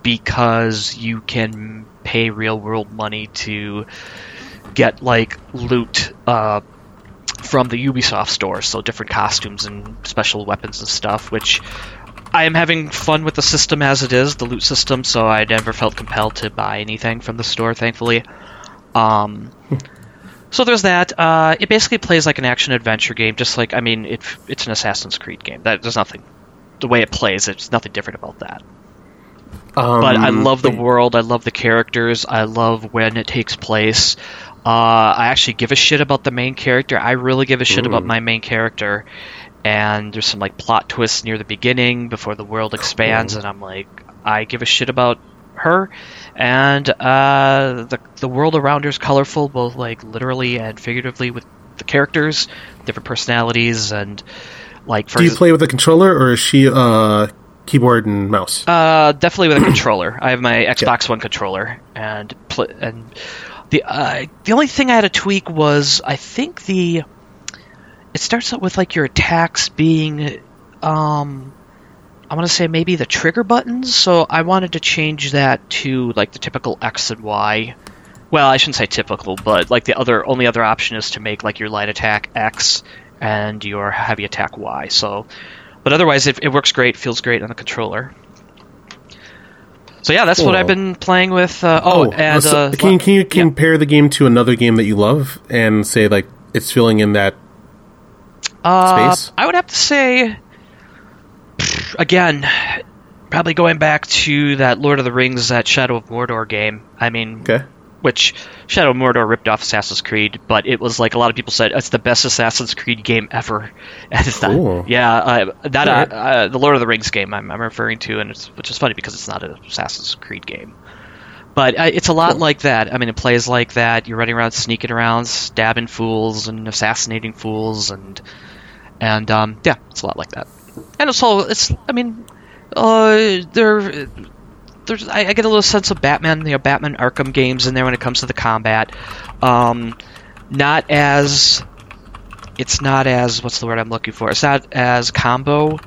because you can pay real world money to get like loot uh, from the Ubisoft store, so different costumes and special weapons and stuff. Which I am having fun with the system as it is, the loot system. So I never felt compelled to buy anything from the store, thankfully. Um, so there's that. Uh, it basically plays like an action adventure game, just like I mean, it, it's an Assassin's Creed game. That there's nothing. The way it plays, it's nothing different about that Um, but I love the world. I love the characters. I love when it takes place. Uh, I actually give a shit about the main character. I really give a shit about my main character. And there's some like plot twists near the beginning before the world expands, Cool. and I'm like, I give a shit about her. And uh, the the world around her is colorful, both like literally and figuratively, with the characters, different personalities, and like Do you play with a controller or is she uh keyboard and mouse? Uh, definitely with a controller. I have my Xbox One controller, and pl- and the uh, the only thing I had to tweak was I think the it starts out with like your attacks being um I want to say maybe the trigger buttons. So I wanted to change that to like the typical X and Y. Well, I shouldn't say typical, but like the other only other option is to make like your light attack X and your heavy attack Y. So, but otherwise it, it works great, feels great on the controller. So yeah, that's what I've been playing with. Uh, oh, and so uh, can you, can you yeah. compare the game to another game that you love and say like it's filling in that Uh, space? I would have to say, again, probably going back to that Lord of the Rings, that Shadow of Mordor game. I mean, Okay. which Shadow of Mordor ripped off Assassin's Creed, but it was like a lot of people said it's the best Assassin's Creed game ever. And it's not- yeah, uh, that uh, uh, the Lord of the Rings game I'm, I'm referring to, and it's which is funny because it's not an Assassin's Creed game. But uh, it's a lot Cool. like that. I mean, it plays like that. You're running around, sneaking around, stabbing fools and assassinating fools, and and um, yeah, it's a lot like that. And it's all it's. I mean, Uh, there, there's I, I get a little sense of Batman, you know, Batman Arkham games in there when it comes to the combat. Um, not as, it's not as what's the word I'm looking for? It's not as combo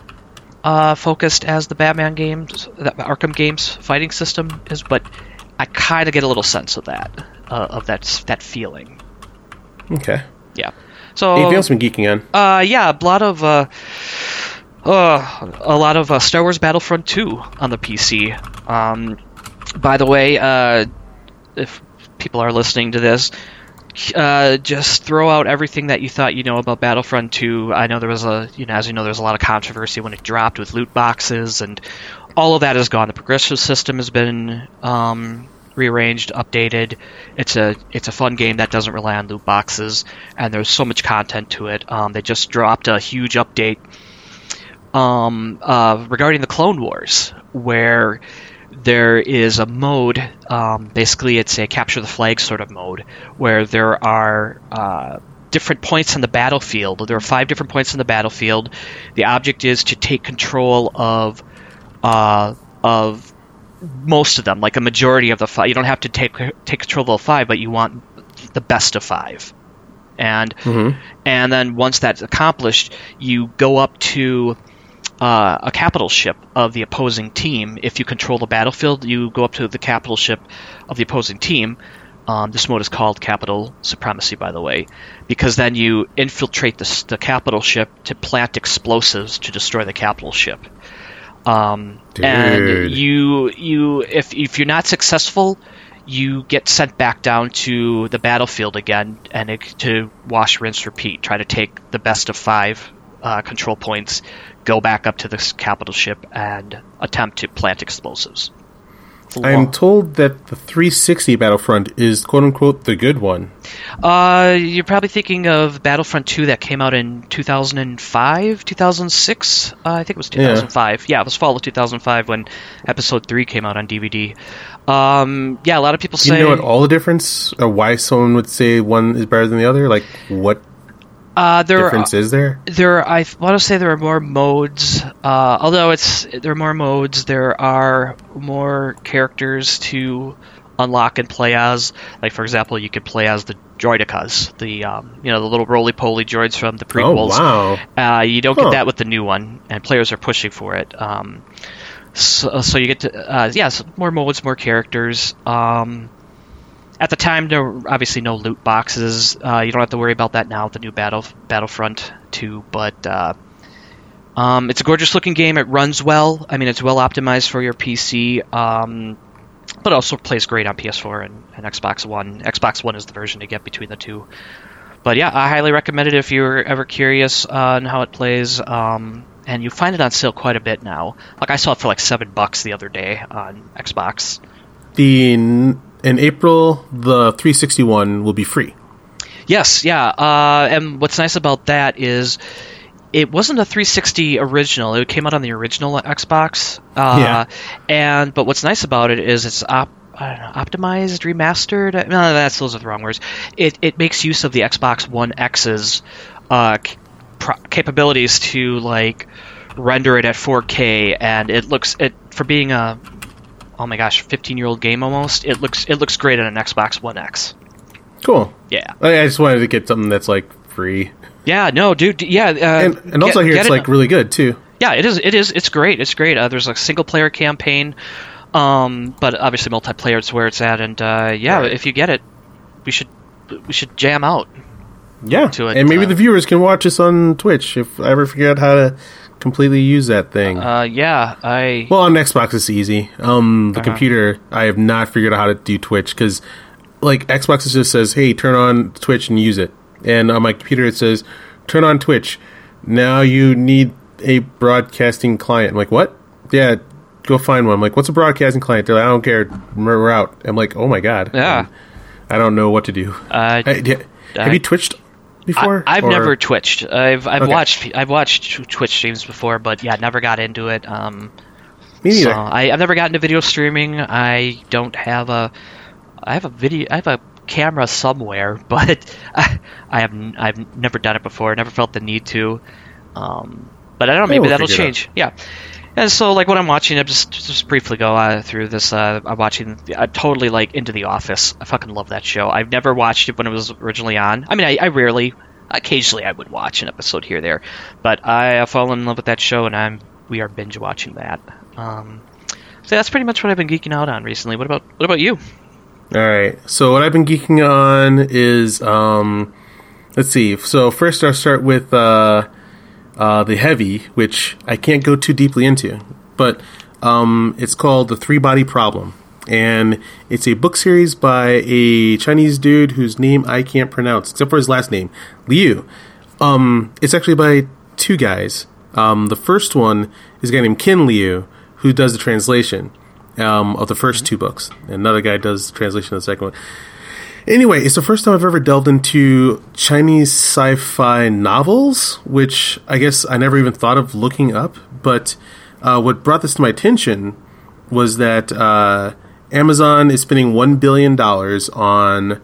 uh, focused as the Batman games, the Arkham games fighting system is, but I kind of get a little sense of that, uh, of that that feeling. Okay. Yeah. So Anything else been geeking on? uh, yeah, a lot of uh, uh, a lot of uh, Star Wars Battlefront 2 on the PC. Um, by the way, uh, if people are listening to this, uh, just throw out everything that you thought you know about Battlefront 2. I know there was a, you know, as you know, there's a lot of controversy when it dropped with loot boxes, and all of that is gone. The progressive system has been um, rearranged, updated. It's a it's a fun game that doesn't rely on loot boxes, and there's so much content to it. Um, they just dropped a huge update um, uh, regarding the Clone Wars, where there is a mode. Um, basically, it's a capture the flag sort of mode, where there are uh, different points on the battlefield. There are five different points on the battlefield. The object is to take control of uh, of most of them, like a majority of the five. You don't have to take take control of all five, but you want the best of five. And and then once that's accomplished, you go up to uh, a capital ship of the opposing team. If you control the battlefield, you go up to the capital ship of the opposing team. Um, this mode is called Capital Supremacy, by the way, because then you infiltrate the, the capital ship to plant explosives to destroy the capital ship. Um, and you you if if you're not successful, you get sent back down to the battlefield again and it, to wash, rinse, repeat. Try to take the best of five uh, control points, go back up to this capital ship, and attempt to plant explosives. I am told that the 360 Battlefront is quote unquote the good one. Uh, you're probably thinking of Battlefront 2 that came out in 2005, 2006. Uh, I think it was 2005. Yeah. it was fall of 2005 when Episode 3 came out on DVD. Um, yeah, a lot of people say. you know what all the difference or why someone would say one is better than the other? Like what uh, there difference is there? there I want to say there are more modes. Uh, although it's there are more modes, there are more characters to unlock and play as. Like for example, you could play as the Droidekas, the um, you know the little roly poly droids from the prequels. Oh prequels. wow. Uh, you don't Huh. get that with the new one, and players are pushing for it. Um, so, so you get to uh, yeah, so more modes, more characters. Um, at the time, there were obviously no loot boxes. Uh, you don't have to worry about that now with the new Battle Battlefront 2. But uh, um, it's a gorgeous looking game. It runs well. I mean, it's well optimized for your PC. Um, but also plays great on PS4 and, and Xbox One. Xbox One is the version to get between the two. But yeah, I highly recommend it if you're ever curious on how it plays. Um, and you find it on sale quite a bit now. Like I saw it for like seven bucks the other day on Xbox. The in April the 361 will be free. Yes, yeah. Uh, and what's nice about that is it wasn't a 360 original. It came out on the original Xbox. Uh, Yeah. And but what's nice about it is it's op- I don't know, optimized, remastered. No, that's those are the wrong words. It it makes use of the Xbox One X's uh, c- pro- capabilities to like render it at 4K, and it looks it for being a oh my gosh 15 year old game almost. It looks it looks great on an Xbox One X. Cool. Yeah. I I just wanted to get something that's like free, Yeah, no, dude. Yeah, uh, and and also get- here get it's it- like really good too. yeah, it is. It is. It's great. It's great. Uh, there's a single player campaign, um, but obviously multiplayer is where it's at. And uh, yeah, Right. if you get it, we should we should jam out. Yeah, To it, and maybe uh, the viewers can watch us on Twitch if I ever figure out how to completely use that thing. Uh, yeah, I well, on Xbox it's easy. Um, the Uh-huh. computer I have not figured out how to do Twitch because like Xbox just says, "Hey, turn on Twitch and use it," and on my computer it says, "Turn on Twitch." Now you need a broadcasting client. I'm like, what? Yeah, go find one. I'm like, what's a broadcasting client? They're like, I don't care. We're out. I'm like, oh my god. Yeah. I don't know what to do. uh, d- have I- you twitched before? I, have Or- never twitched. I've I've Okay. watched I've watched Twitch streams before, but yeah, never got into it. Um, Me neither. So I, I've never gotten into video streaming. I don't have a. I have a video. I have a camera somewhere, but I, I have n- I've never done it before. Never felt the need to. Um, but I don't know. Maybe we'll that'll figure it change. Yeah. And so, like, when I'm watching, I'm just just briefly go uh, through this. Uh, I'm watching, uh, totally like into the Office. I fucking love that show. I've never watched it when it was originally on. I mean, I, I rarely, occasionally, I would watch an episode here there, but I have fallen in love with that show, and I'm we are binge watching that. Um, so that's pretty much what I've been geeking out on recently. What about what about you? All right. So what I've been geeking on is um, let's see. So first, I'll start with uh, uh, the heavy, which I can't go too deeply into, but um, it's called the Three Body Problem, and it's a book series by a Chinese dude whose name I can't pronounce except for his last name, Liu. Um, it's actually by two guys. Um, the first one is a guy named Ken Liu, who does the translation um, of the 1st two books. Another guy does the translation of the second one. Anyway, it's the first time I've ever delved into Chinese sci fi novels, which I guess I never even thought of looking up. But uh, what brought this to my attention was that uh, Amazon is spending $1 billion on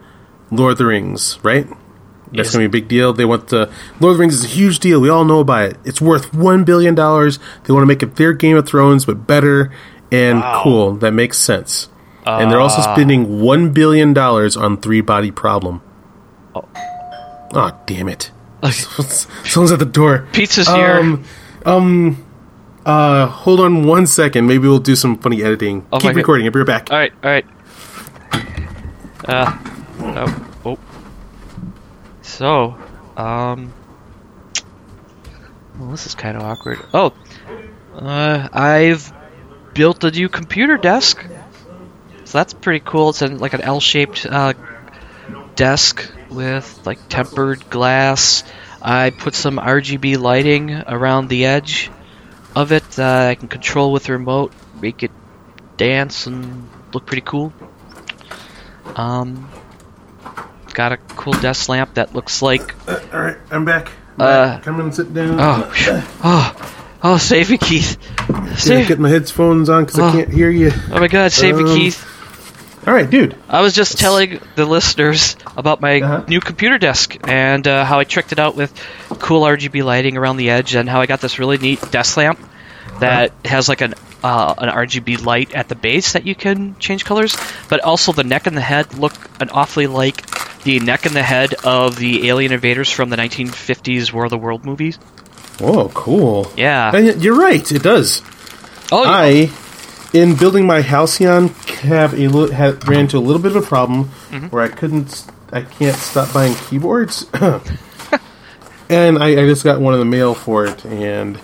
Lord of the Rings, right? That's Yes. going to be a big deal. They want the Lord of the Rings is a huge deal. We all know about it. It's worth one billion dollars. They want to make it their Game of Thrones, but better and Wow. cool. That makes sense. And they're also Ah. spending one billion dollars on Three Body Problem. Oh, oh damn it! Someone's at the door. Pizza's here. Um, um, uh, hold on one second. Maybe we'll do some funny editing. Oh Keep recording. I'll be right back. All right, all right. Uh, oh, oh. So, um, well, this is kind of awkward. Oh, uh, I've built a new computer desk. So that's pretty cool. It's in like an L-shaped uh, desk with like tempered glass. I put some RGB lighting around the edge of it. Uh, I can control with the remote, make it dance and look pretty cool. Um, got a cool desk lamp that looks like All right, I'm back. Uh. Come and sit down. oh, oh, oh, save me, Keith. Yeah, Save, get my headphones on because I Oh. can't hear you. oh my God, save me, Um, Keith. All right, dude. I was just telling the listeners about my Uh-huh. new computer desk and uh, how I tricked it out with cool RGB lighting around the edge, and how I got this really neat desk lamp that has like an uh, an RGB light at the base that you can change colors, but also the neck and the head look an awfully like the neck and the head of the alien invaders from the 1950s War of the World movies. Whoa, cool. Yeah. And you're right. It does. Oh, yeah. In building my Halcyon, have a li- ran into a little bit of a problem Mm-hmm. where I couldn't, I can't stop buying keyboards, and I, I just got one in the mail for it, and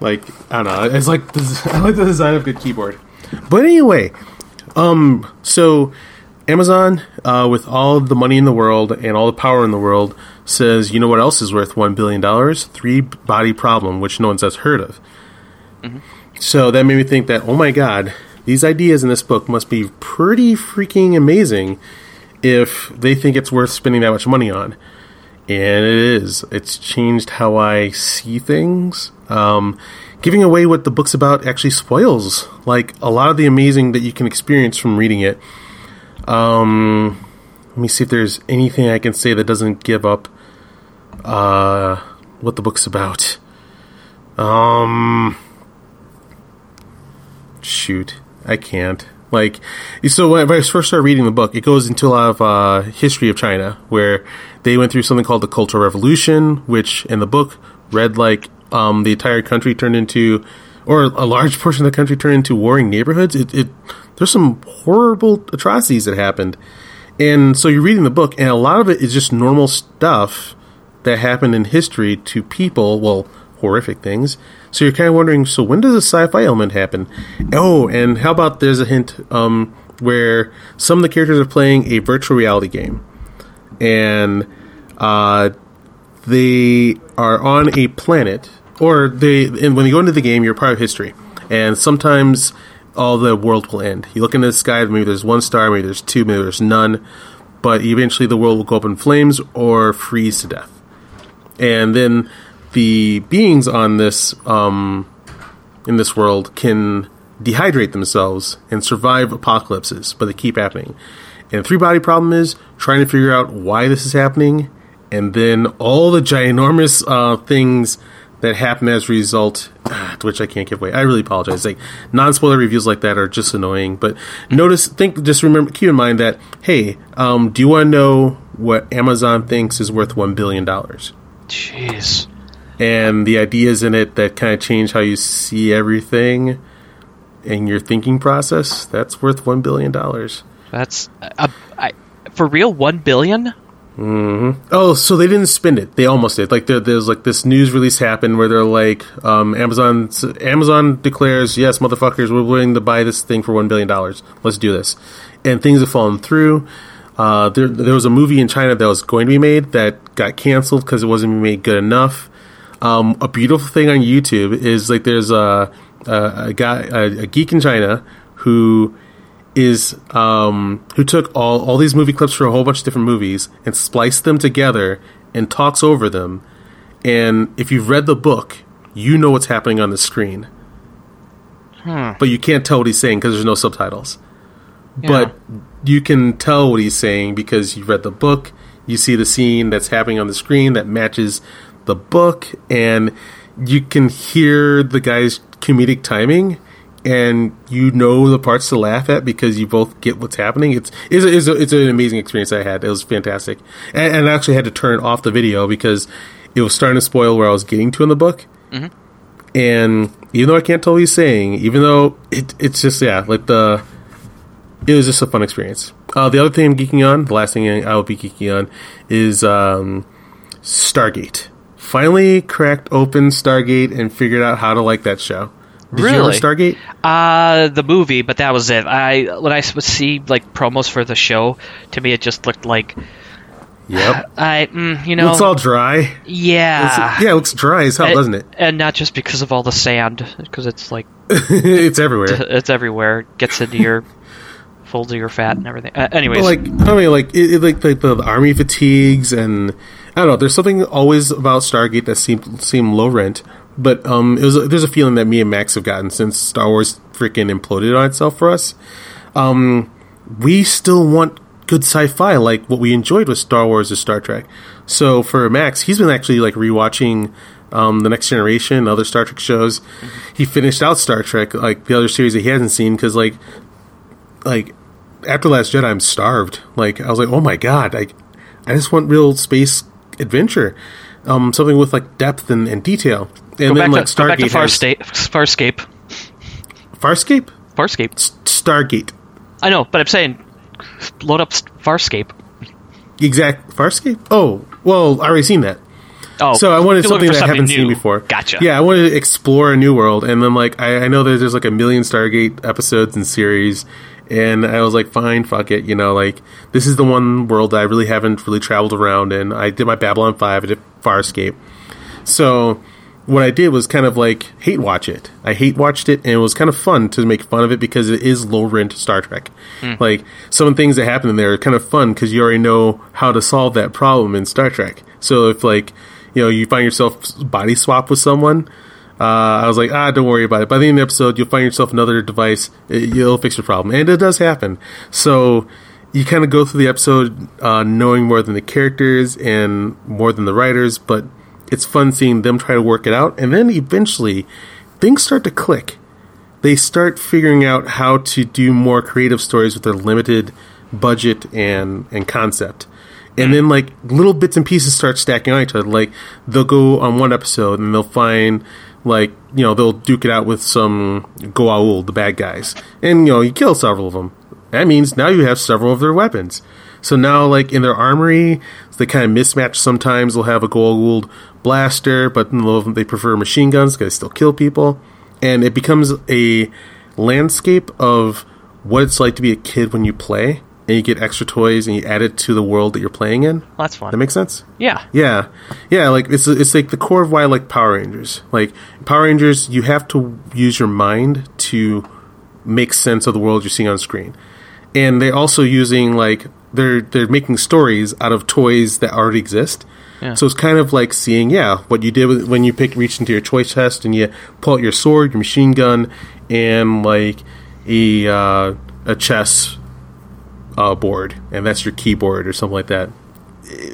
like I don't know, it's like this, I like the design of a good keyboard. But anyway, um, so Amazon, uh, with all the money in the world and all the power in the world, says, you know what else is worth one billion dollars? Three body problem, which no one's ever heard of. So that made me think that, oh my god, these ideas in this book must be pretty freaking amazing if they think it's worth spending that much money on. And it is. It's changed how I see things. Um, giving away what the book's about actually spoils like a lot of the amazing that you can experience from reading it. Um, let me see if there's anything I can say that doesn't give up uh, what the book's about. Um, shoot, I can't. Like, so when I first started reading the book, it goes into a lot of uh, history of China, where they went through something called the Cultural Revolution, which in the book read like um, the entire country turned into, or a large portion of the country turned into warring neighborhoods. It, it there's some horrible atrocities that happened, and so you're reading the book, and a lot of it is just normal stuff that happened in history to people. Well, horrific things. So you're kind of wondering, so when does the sci-fi element happen? Oh, and how about there's a hint um, where some of the characters are playing a virtual reality game, and uh, they are on a planet, or they, and when you go into the game, you're part of history, and sometimes all the world will end. You look into the sky, maybe there's one star, maybe there's two, maybe there's none, but eventually the world will go up in flames or freeze to death and then the beings on this um, in this world can dehydrate themselves and survive apocalypses, but they keep happening. And three body problem is trying to figure out why this is happening, and then all the ginormous uh, things that happen as a result, ah, which I can't give away. I really apologize. Like non spoiler reviews like that are just annoying. But notice, think, just remember, keep in mind that hey, um, do you want to know what Amazon thinks is worth one billion dollars? Jeez. And the ideas in it that kind of change how you see everything and your thinking process. That's worth one billion dollars. That's uh, I, for real. One billion. Oh, so they didn't spend it. They almost did. Like there, there's like this news release happened where they're like, um, Amazon Amazon declares, yes, motherfuckers, we're willing to buy this thing for one billion dollars. Let's do this. And things have fallen through. Uh, there, there was a movie in China that was going to be made that got canceled because it wasn't made good enough. Um, a beautiful thing on YouTube is like there's a a, a guy a, a geek in China who is um, who took all all these movie clips for a whole bunch of different movies and spliced them together and talks over them. And if you've read the book, you know what's happening on the screen, but you can't tell what he's saying because there's no subtitles. But you can tell what he's saying because you've read the book. You see the scene that's happening on the screen that matches the book, and you can hear the guy's comedic timing, and you know the parts to laugh at because you both get what's happening. It's it's, a, it's, a, it's an amazing experience I had. It was fantastic, and, and I actually had to turn off the video because it was starting to spoil where I was getting to in the book. And even though I can't tell what he's saying, even though it, it's just yeah, like the it was just a fun experience. Uh, the other thing I'm geeking on, the last thing I will be geeking on, is um, Stargate. Finally cracked open Stargate and figured out how to like that show. Did you ever Stargate? Uh, the movie, but that was it. I when I see like promos for the show, to me it just looked like Yep. I, mm, you know, it's all dry. yeah, It's- yeah, it looks dry as hell, And- doesn't it? And not just because of all the sand, because it's like it's everywhere. it's everywhere. It gets into your folds of your fat and everything. Uh, anyways, But, like I mean, like it, it, like like the, the army fatigues, and I don't know. There's something always about Stargate that seemed seemed low rent, but um, it was there's a feeling that me and Max have gotten since Star Wars freaking imploded on itself for us. Um, we still want good sci-fi, like what we enjoyed with Star Wars or Star Trek. So for Max, he's been actually like rewatching. Um, the Next Generation, other Star Trek shows. He finished out Star Trek, like the other series that he hasn't seen, because like like after Last Jedi, I'm starved. Like I was like, oh my god, I I just want real space adventure, um, something with like depth and, and detail. And go then like to, go back to Stargate, has- Farscape. Farscape. Farscape, Farscape. S- Stargate, I know, but I'm saying, load up Farscape. exact Farscape. Oh, well, I already seen that. Oh, so I wanted something that I haven't seen before. Gotcha. Yeah, I wanted to explore a new world, and then like I, I know that there's like a million Stargate episodes and series, and I was like, fine, fuck it, you know, like this is the one world that I really haven't really traveled around in. I did my Babylon Five, I did Farscape, so what I did was kind of like hate watch it. I hate watched it, and it was kind of fun to make fun of it because it is low rent Star Trek. Hmm. Like some of the things that happen in there are kind of fun because you already know how to solve that problem in Star Trek. So if like you know you find yourself body swap with someone. Uh, I was like, ah, don't worry about it. By the end of the episode, you'll find yourself another device. It, you'll fix your problem, and it does happen. So you kind of go through the episode uh, knowing more than the characters and more than the writers, but it's fun seeing them try to work it out, and then eventually things start to click. They start figuring out how to do more creative stories with their limited budget and and concept. And then like little bits and pieces start stacking on each other. Like they'll go on one episode and they'll find like you know they'll duke it out with some Goa'uld, the bad guys, and you know you kill several of them. That means now you have several of their weapons. So now, like in their armory, they kind of mismatch. Sometimes they'll have a Goa'uld blaster, but they prefer machine guns because they still kill people. And it becomes a landscape of what it's like to be a kid when you play, and you get extra toys and you add it to the world that you're playing in. Well, that's fun. That makes sense. yeah. Yeah, yeah. Like it's it's like the core of why I like Power Rangers. Like Power Rangers, you have to use your mind to make sense of the world you're seeing on screen, and they're also using like they're they're making stories out of toys that already exist. Yeah. So it's kind of like seeing, yeah, what you did with, when you pick reach into your toy chest and you pull out your sword, your machine gun, and like a uh, a chess uh, board, and that's your keyboard or something like that.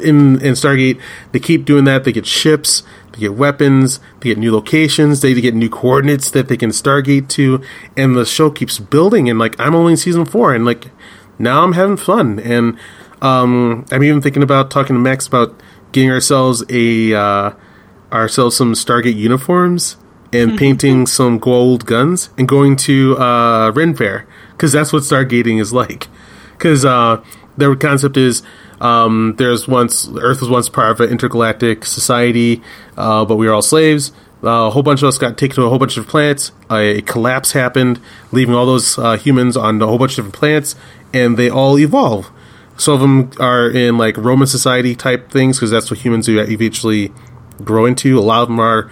in in Stargate, they keep doing that. They get ships, they get weapons, they get new locations, they get new coordinates that they can Stargate to, and the show keeps building. And like I'm only in season four, and like now I'm having fun, and um, I'm even thinking about talking to Max about getting ourselves a uh, ourselves some Stargate uniforms and painting some gold guns and going to uh, Ren Fair because that's what Stargating is like. Because uh, their concept is um, there's once Earth was once part of an intergalactic society, uh, but we were all slaves. Uh, a whole bunch of us got taken to a whole bunch of planets. a collapse happened, leaving all those uh, humans on a whole bunch of different planets, and they all evolve. Some of them are in like Roman society type things because that's what humans eventually grow into. A lot of them are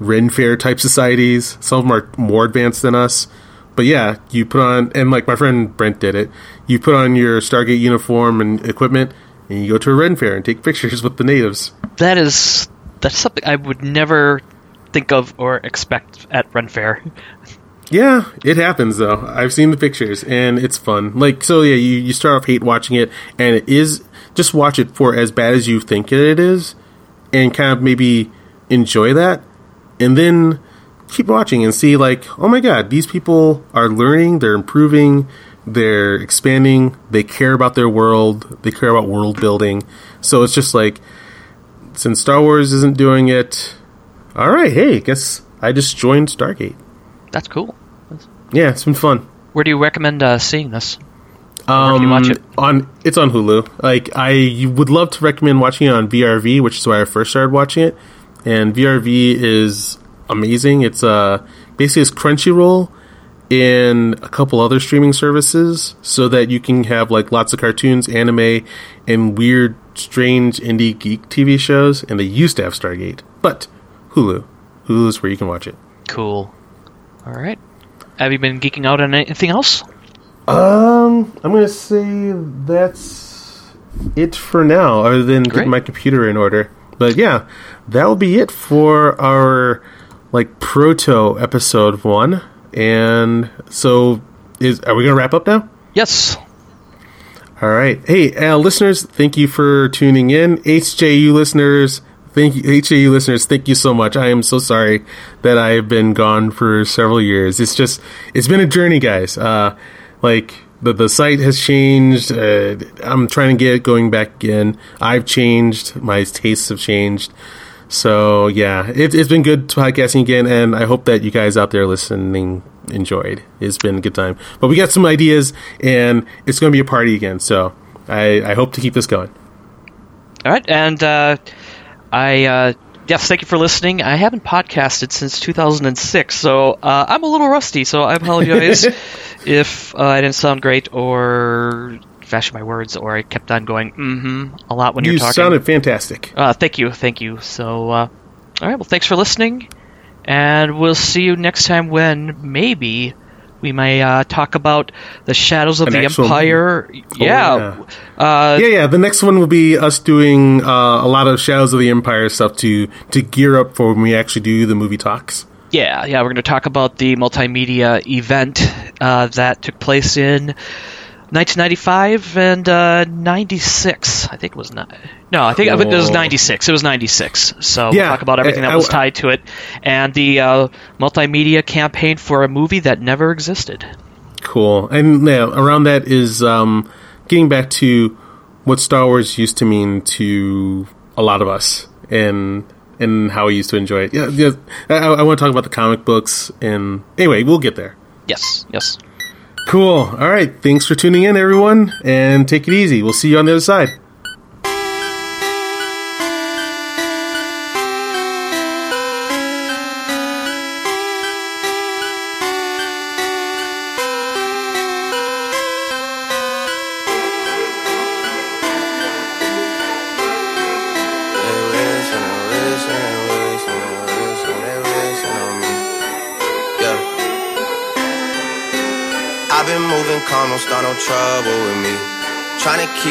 Ren Fair type societies. Some of them are more advanced than us. But yeah, you put on, and like my friend Brent did it, you put on your Stargate uniform and equipment, and you go to a Ren Fair and take pictures with the natives. That is that's something I would never think of or expect at Ren Fair. Yeah, it happens though. I've seen the pictures and it's fun. Like so, yeah, you, you start off hate watching it, and it is just watch it for as bad as you think it is, and kind of maybe enjoy that, and then keep watching and see like, oh my god, these people are learning, they're improving, they're expanding, they care about their world, they care about world building. So it's just like, since Star Wars isn't doing it, all right, hey, guess I just joined Stargate. That's cool. Yeah, it's been fun. Where do you recommend uh, seeing this? Um, you watch it? On it's on Hulu. Like I would love to recommend watching it on VRV, which is why I first started watching it. And VRV is amazing. It's uh basically it's Crunchyroll and a couple other streaming services, so that you can have like lots of cartoons, anime, and weird, strange indie geek TV shows. And they used to have Stargate, but Hulu, Hulu is where you can watch it. Cool. All right. Have you been geeking out on anything else? Um, I'm gonna say that's it for now, other than Great. getting my computer in order. But yeah, that will be it for our like proto episode one. And so, is are we gonna wrap up now? Yes. All right. Hey, uh, listeners, thank you for tuning in. HJU listeners, thank you. HJU listeners, thank you so much. I am so sorry that I have been gone for several years. It's just, it's been a journey, guys. Uh, like the the site has changed. Uh, I'm trying to get it going back in. I've changed. My tastes have changed. So yeah, it, it's been good podcasting again, and I hope that you guys out there listening enjoyed. It's been a good time. But we got some ideas, and it's going to be a party again. So I, I hope to keep this going. All right, and uh, I uh, yes, thank you for listening. I haven't podcasted since 2006, so uh, I'm a little rusty. So I apologize if uh, I didn't sound great or fashion my words, or I kept on going mm-hmm a lot when You you're talking. You sounded fantastic. Uh, thank you, thank you. So, uh, all right, well, thanks for listening, and we'll see you next time when maybe we may uh, talk about the Shadows of An the Empire. yeah, Uh, yeah, yeah. The next one will be us doing uh, a lot of Shadows of the Empire stuff to to gear up for when we actually do the movie talks. yeah, yeah. We're going to talk about the multimedia event uh, that took place in 1995 and uh, 96. I think it was not. No, I think it was 96. It was 96. So we'll talk about everything I- that I- was tied to it, and the uh, multimedia campaign for a movie that never existed. Cool. And yeah, around that is um, getting back to what Star Wars used to mean to a lot of us, and and how we used to enjoy it. Yeah, yeah. I, I want to talk about the comic books, and anyway, we'll get there. Yes, yes. Cool. All right. Thanks for tuning in, everyone, and take it easy. We'll see you on the other side.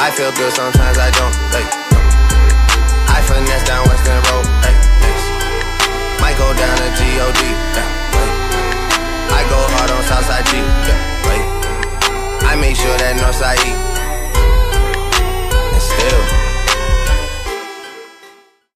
I feel good sometimes I don't. Like, I finesse down Weston Road. Hey, Might go down to G-O-D. Yeah, I go hard on Southside G. I make sure that Northside E